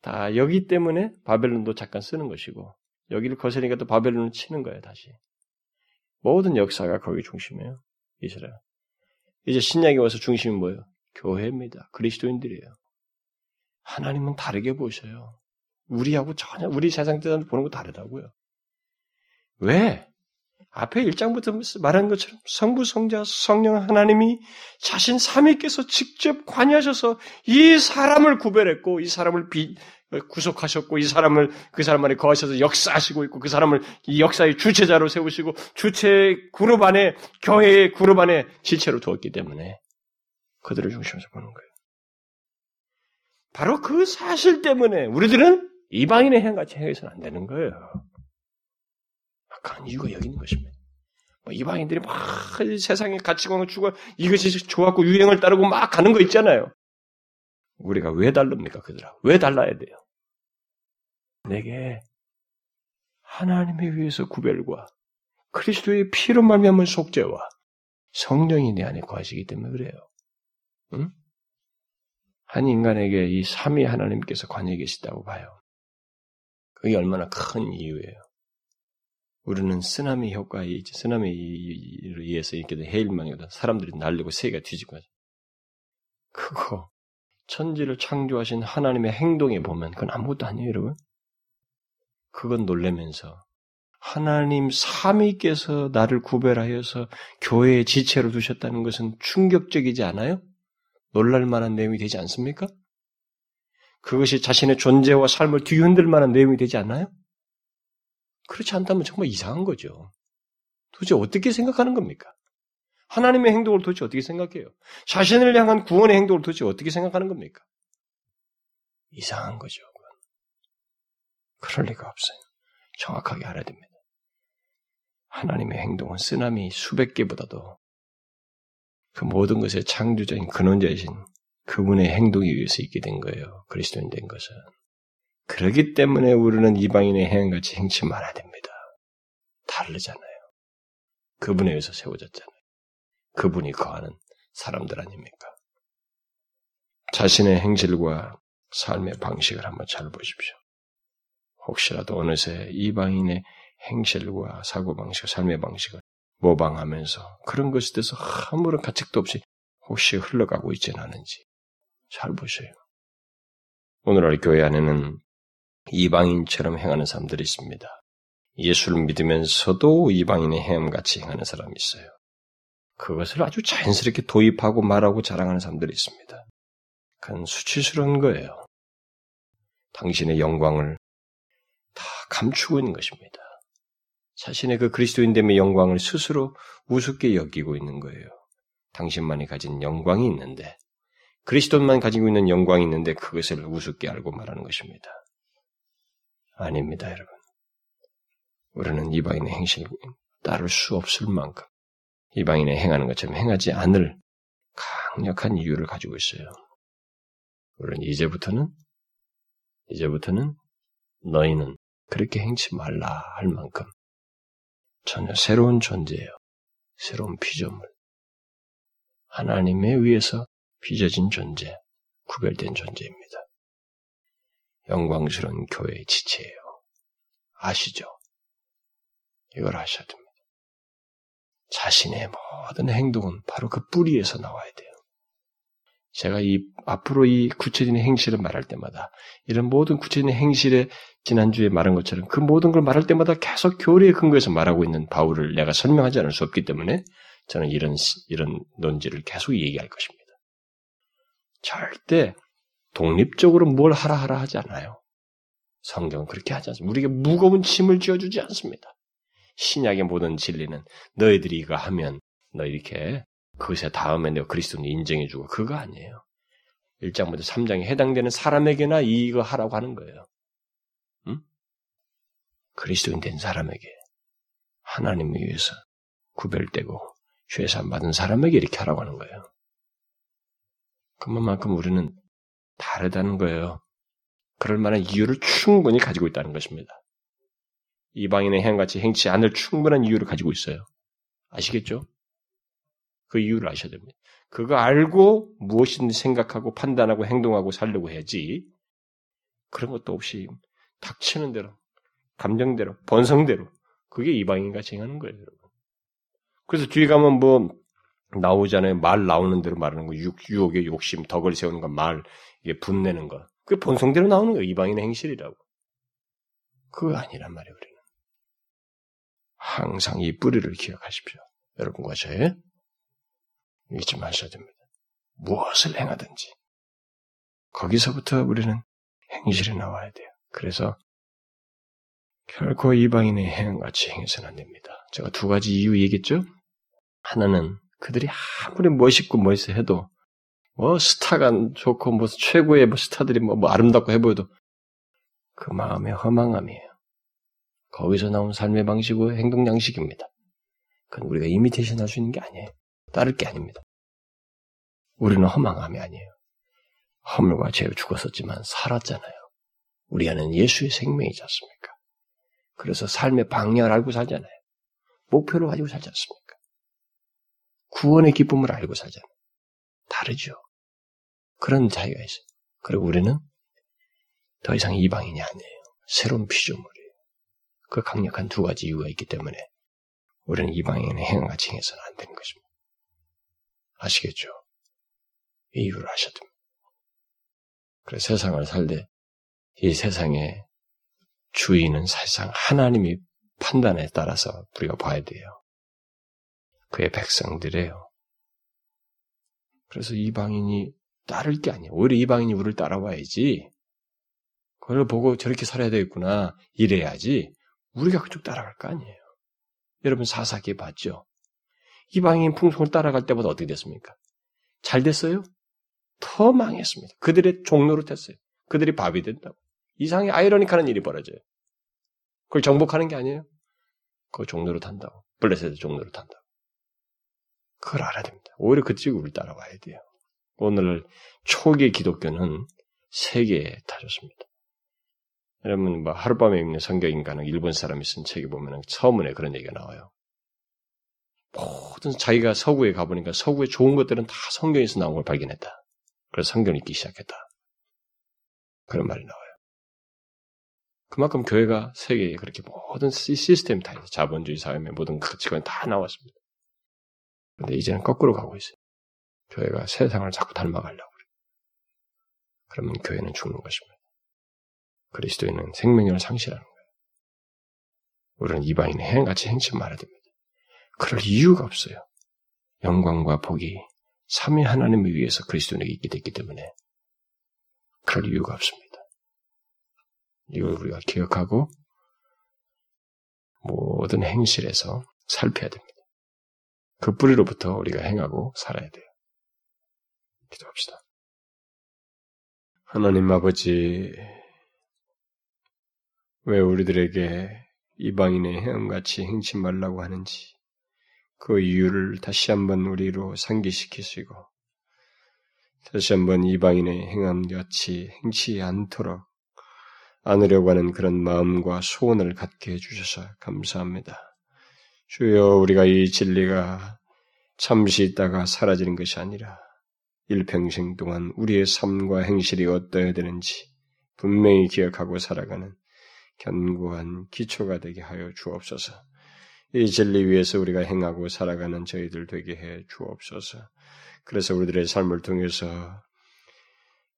다 여기 때문에 바벨론도 잠깐 쓰는 것이고 여기를 거스니까 또 바벨론을 치는 거예요 다시. 모든 역사가 거기 중심이에요. 이스라엘. 이제 신약에 와서 중심이 뭐예요? 교회입니다. 그리스도인들이에요. 하나님은 다르게 보셔요. 우리하고 전혀 우리 세상 때 보는 거 다르다고요. 왜? 앞에 1장부터 말한 것처럼 성부, 성자, 성령 하나님이 자신 삼위께서 직접 관여하셔서 이 사람을 구별했고 이 사람을 비, 구속하셨고 이 사람을 그 사람 안에 거하셔서 역사하시고 있고 그 사람을 이 역사의 주체자로 세우시고 주체 그룹 안에 교회의 그룹 안에 지체로 두었기 때문에 그들을 중심에서 보는 거예요. 바로 그 사실 때문에 우리들은 이방인의 행같이 행해서는 안 되는 거예요. 그런 이유가 여기 있는 것입니다. 뭐 이방인들이 막 세상의 가치관을 추구 이것이 좋았고 유행을 따르고 막 가는 거 있잖아요. 우리가 왜 다릅니까 그들아? 왜 달라야 돼요? 내게 하나님에 의해서 구별과 그리스도의 피로 말미암은 속죄와 성령이 내 안에 거하시기 때문에 그래요. 응? 한 인간에게 이 삼위 하나님께서 관여 계시다고 봐요. 그게 얼마나 큰 이유예요. 우리는 쓰나미 효과에 있지, 쓰나미로 의해서 이렇게 된 해일망이거든. 사람들이 날리고 세계가 뒤집고 하죠. 그거, 천지를 창조하신 하나님의 행동에 보면 그건 아무것도 아니에요, 여러분. 그건 놀래면서 하나님 삼위께서 나를 구별하여서 교회의 지체로 두셨다는 것은 충격적이지 않아요? 놀랄 만한 내용이 되지 않습니까? 그것이 자신의 존재와 삶을 뒤흔들 만한 내용이 되지 않나요? 그렇지 않다면 정말 이상한 거죠. 도대체 어떻게 생각하는 겁니까? 하나님의 행동을 도대체 어떻게 생각해요? 자신을 향한 구원의 행동을 도대체 어떻게 생각하는 겁니까? 이상한 거죠. 그럴 리가 없어요. 정확하게 알아야 됩니다. 하나님의 행동은 쓰나미 수백 개보다도 그 모든 것의 창조자인 근원자이신 그분의 행동에 의해서 있게 된 거예요. 그리스도인 된 것은. 그러기 때문에 우리는 이방인의 행함같이 행치 말아야 됩니다. 다르잖아요. 그분에 의해서 세워졌잖아요. 그분이 거하는 사람들 아닙니까? 자신의 행실과 삶의 방식을 한번 잘 보십시오. 혹시라도 어느새 이방인의 행실과 사고방식, 삶의 방식을 모방하면서 그런 것에 대해서 아무런 가책도 없이 혹시 흘러가고 있지는 않은지 잘 보세요. 오늘날 교회 안에는 이방인처럼 행하는 사람들이 있습니다. 예수를 믿으면서도 이방인의 행함같이 행하는 사람이 있어요. 그것을 아주 자연스럽게 도입하고 말하고 자랑하는 사람들이 있습니다. 그건 수치스러운 거예요. 당신의 영광을 다 감추고 있는 것입니다. 자신의 그 그리스도인됨의 영광을 스스로 우습게 여기고 있는 거예요. 당신만이 가진 영광이 있는데, 그리스도만 가지고 있는 영광이 있는데 그것을 우습게 알고 말하는 것입니다. 아닙니다, 여러분. 우리는 이방인의 행실을 따를 수 없을 만큼 이방인의 행하는 것처럼 행하지 않을 강력한 이유를 가지고 있어요. 우리는 이제부터는 이제부터는 너희는 그렇게 행치 말라 할 만큼 전혀 새로운 존재예요. 새로운 피조물. 하나님에 의해서 빚어진 존재, 구별된 존재입니다. 영광스러운 교회의 지체예요. 아시죠? 이걸 아셔야 됩니다. 자신의 모든 행동은 바로 그 뿌리에서 나와야 돼요. 제가 이 앞으로 이 구체적인 행실을 말할 때마다 이런 모든 구체적인 행실에 지난주에 말한 것처럼 그 모든 걸 말할 때마다 계속 교리에 근거해서 말하고 있는 바울을 내가 설명하지 않을 수 없기 때문에 저는 이런 이런 논지를 계속 얘기할 것입니다. 절대 독립적으로 뭘 하라 하라 하지 않아요. 성경은 그렇게 하지 않습니다. 우리에게 무거운 짐을 지어주지 않습니다. 신약의 모든 진리는 너희들이 이거 하면 너 이렇게 그것에 다음에 내가 그리스도는 인정해주고 그거 아니에요. 1장부터 3장에 해당되는 사람에게나 이거 하라고 하는 거예요. 응? 그리스도인 된 사람에게 하나님에 의해서 구별되고 죄산 받은 사람에게 이렇게 하라고 하는 거예요. 그만큼 우리는 다르다는 거예요. 그럴 만한 이유를 충분히 가지고 있다는 것입니다. 이방인의 행같이 행치 않을 충분한 이유를 가지고 있어요. 아시겠죠? 그 이유를 아셔야 됩니다. 그거 알고 무엇이든지 생각하고 판단하고 행동하고 살려고 해야지 그런 것도 없이 닥치는 대로 감정대로 본성대로 그게 이방인같이 행하는 거예요. 여러분. 그래서 뒤에 가면 뭐 나오잖아요. 말 나오는 대로 말하는 거, 육, 유혹의 욕심, 덕을 세우는 거, 말, 이게 분내는 거. 그게 본성대로 나오는 거예요. 이방인의 행실이라고. 그거 아니란 말이에요, 우리는. 항상 이 뿌리를 기억하십시오. 여러분과 저의 잊지 마셔야 됩니다. 무엇을 행하든지. 거기서부터 우리는 행실에 나와야 돼요. 그래서 결코 이방인의 행같이 행해서는 안 됩니다. 제가 두 가지 이유 얘기했죠? 하나는 그들이 아무리 멋있고 멋있어 해도 뭐 스타가 좋고 뭐 최고의 뭐 스타들이 뭐, 뭐 아름답고 해보여도 그 마음의 허망함이에요. 거기서 나온 삶의 방식과 행동 양식입니다. 그건 우리가 이미테이션 할 수 있는 게 아니에요. 따를 게 아닙니다. 우리는 허망함이 아니에요. 허물과 죄에 죽었었지만 살았잖아요. 우리 안에는 예수의 생명이지 않습니까? 그래서 삶의 방향을 알고 살잖아요. 목표를 가지고 살지 않습니까? 구원의 기쁨을 알고 살잖아요. 다르죠. 그런 자유가 있어요. 그리고 우리는 더 이상 이방인이 아니에요. 새로운 피조물이에요. 그 강력한 두 가지 이유가 있기 때문에 우리는 이방인의 행위같이 행해서는 안 되는 것입니다. 아시겠죠? 이 이유를 아셔야. 그래서 세상을 살때 이 세상의 주인은 사실상 하나님이 판단에 따라서 우리가 봐야 돼요. 그의 백성들이에요. 그래서 이방인이 따를 게 아니에요. 오히려 이방인이 우리를 따라와야지. 그걸 보고 저렇게 살아야 되겠구나. 이래야지. 우리가 그쪽 따라갈 거 아니에요. 여러분 사사기에 봤죠? 이방인 풍속을 따라갈 때보다 어떻게 됐습니까? 잘 됐어요? 더 망했습니다. 그들의 종로로 됐어요. 그들이 밥이 된다고. 이상하게 아이러니컬한 일이 벌어져요. 그걸 정복하는 게 아니에요. 그 종로로 탄다고. 블레셋의 종로로 탄다고. 그걸 알아야 됩니다. 오히려 그쪽이 우리를 따라와야 돼요. 오늘 초기 기독교는 세계에 다졌습니다. 여러분, 뭐, 하룻밤에 읽는 성경인가는 일본 사람이 쓴 책에 보면 서문에 그런 얘기가 나와요. 모든 자기가 서구에 가보니까 서구의 좋은 것들은 다 성경에서 나온 걸 발견했다. 그래서 성경을 읽기 시작했다. 그런 말이 나와요. 그만큼 교회가 세계에 그렇게 모든 시스템 다 있어요. 자본주의 사회의 모든 가치관 다 나왔습니다. 그런데 이제는 거꾸로 가고 있어요. 교회가 세상을 자꾸 닮아가려고. 그러면 교회는 죽는 것입니다. 그리스도인은 생명을 상실하는 거예요. 우리는 이방인의 행같이 행치 말아야 됩니다. 그럴 이유가 없어요. 영광과 복이 삼위 하나님을 위해서 그리스도인에게 있게 됐기 때문에 그럴 이유가 없습니다. 이걸 우리가 기억하고 모든 행실에서 살펴야 됩니다. 그 뿌리로부터 우리가 행하고 살아야 돼요. 기도합시다. 하나님 아버지, 왜 우리들에게 이방인의 행함같이 행치 말라고 하는지 그 이유를 다시 한번 우리로 상기시키시고 다시 한번 이방인의 행함같이 행치 않도록 안으려고 하는 그런 마음과 소원을 갖게 해주셔서 감사합니다. 주여 우리가 이 진리가 잠시 있다가 사라지는 것이 아니라 일평생 동안 우리의 삶과 행실이 어떠해야 되는지 분명히 기억하고 살아가는 견고한 기초가 되게 하여 주옵소서. 이 진리 위에서 우리가 행하고 살아가는 저희들 되게 해 주옵소서. 그래서 우리들의 삶을 통해서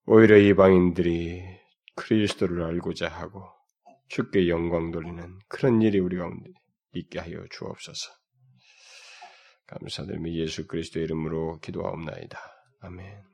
오히려 이방인들이 그리스도를 알고자 하고 주께 영광 돌리는 그런 일이 우리 가운데 있게 하여 주옵소서. 감사드리며 예수 그리스도의 이름으로 기도하옵나이다. 아멘.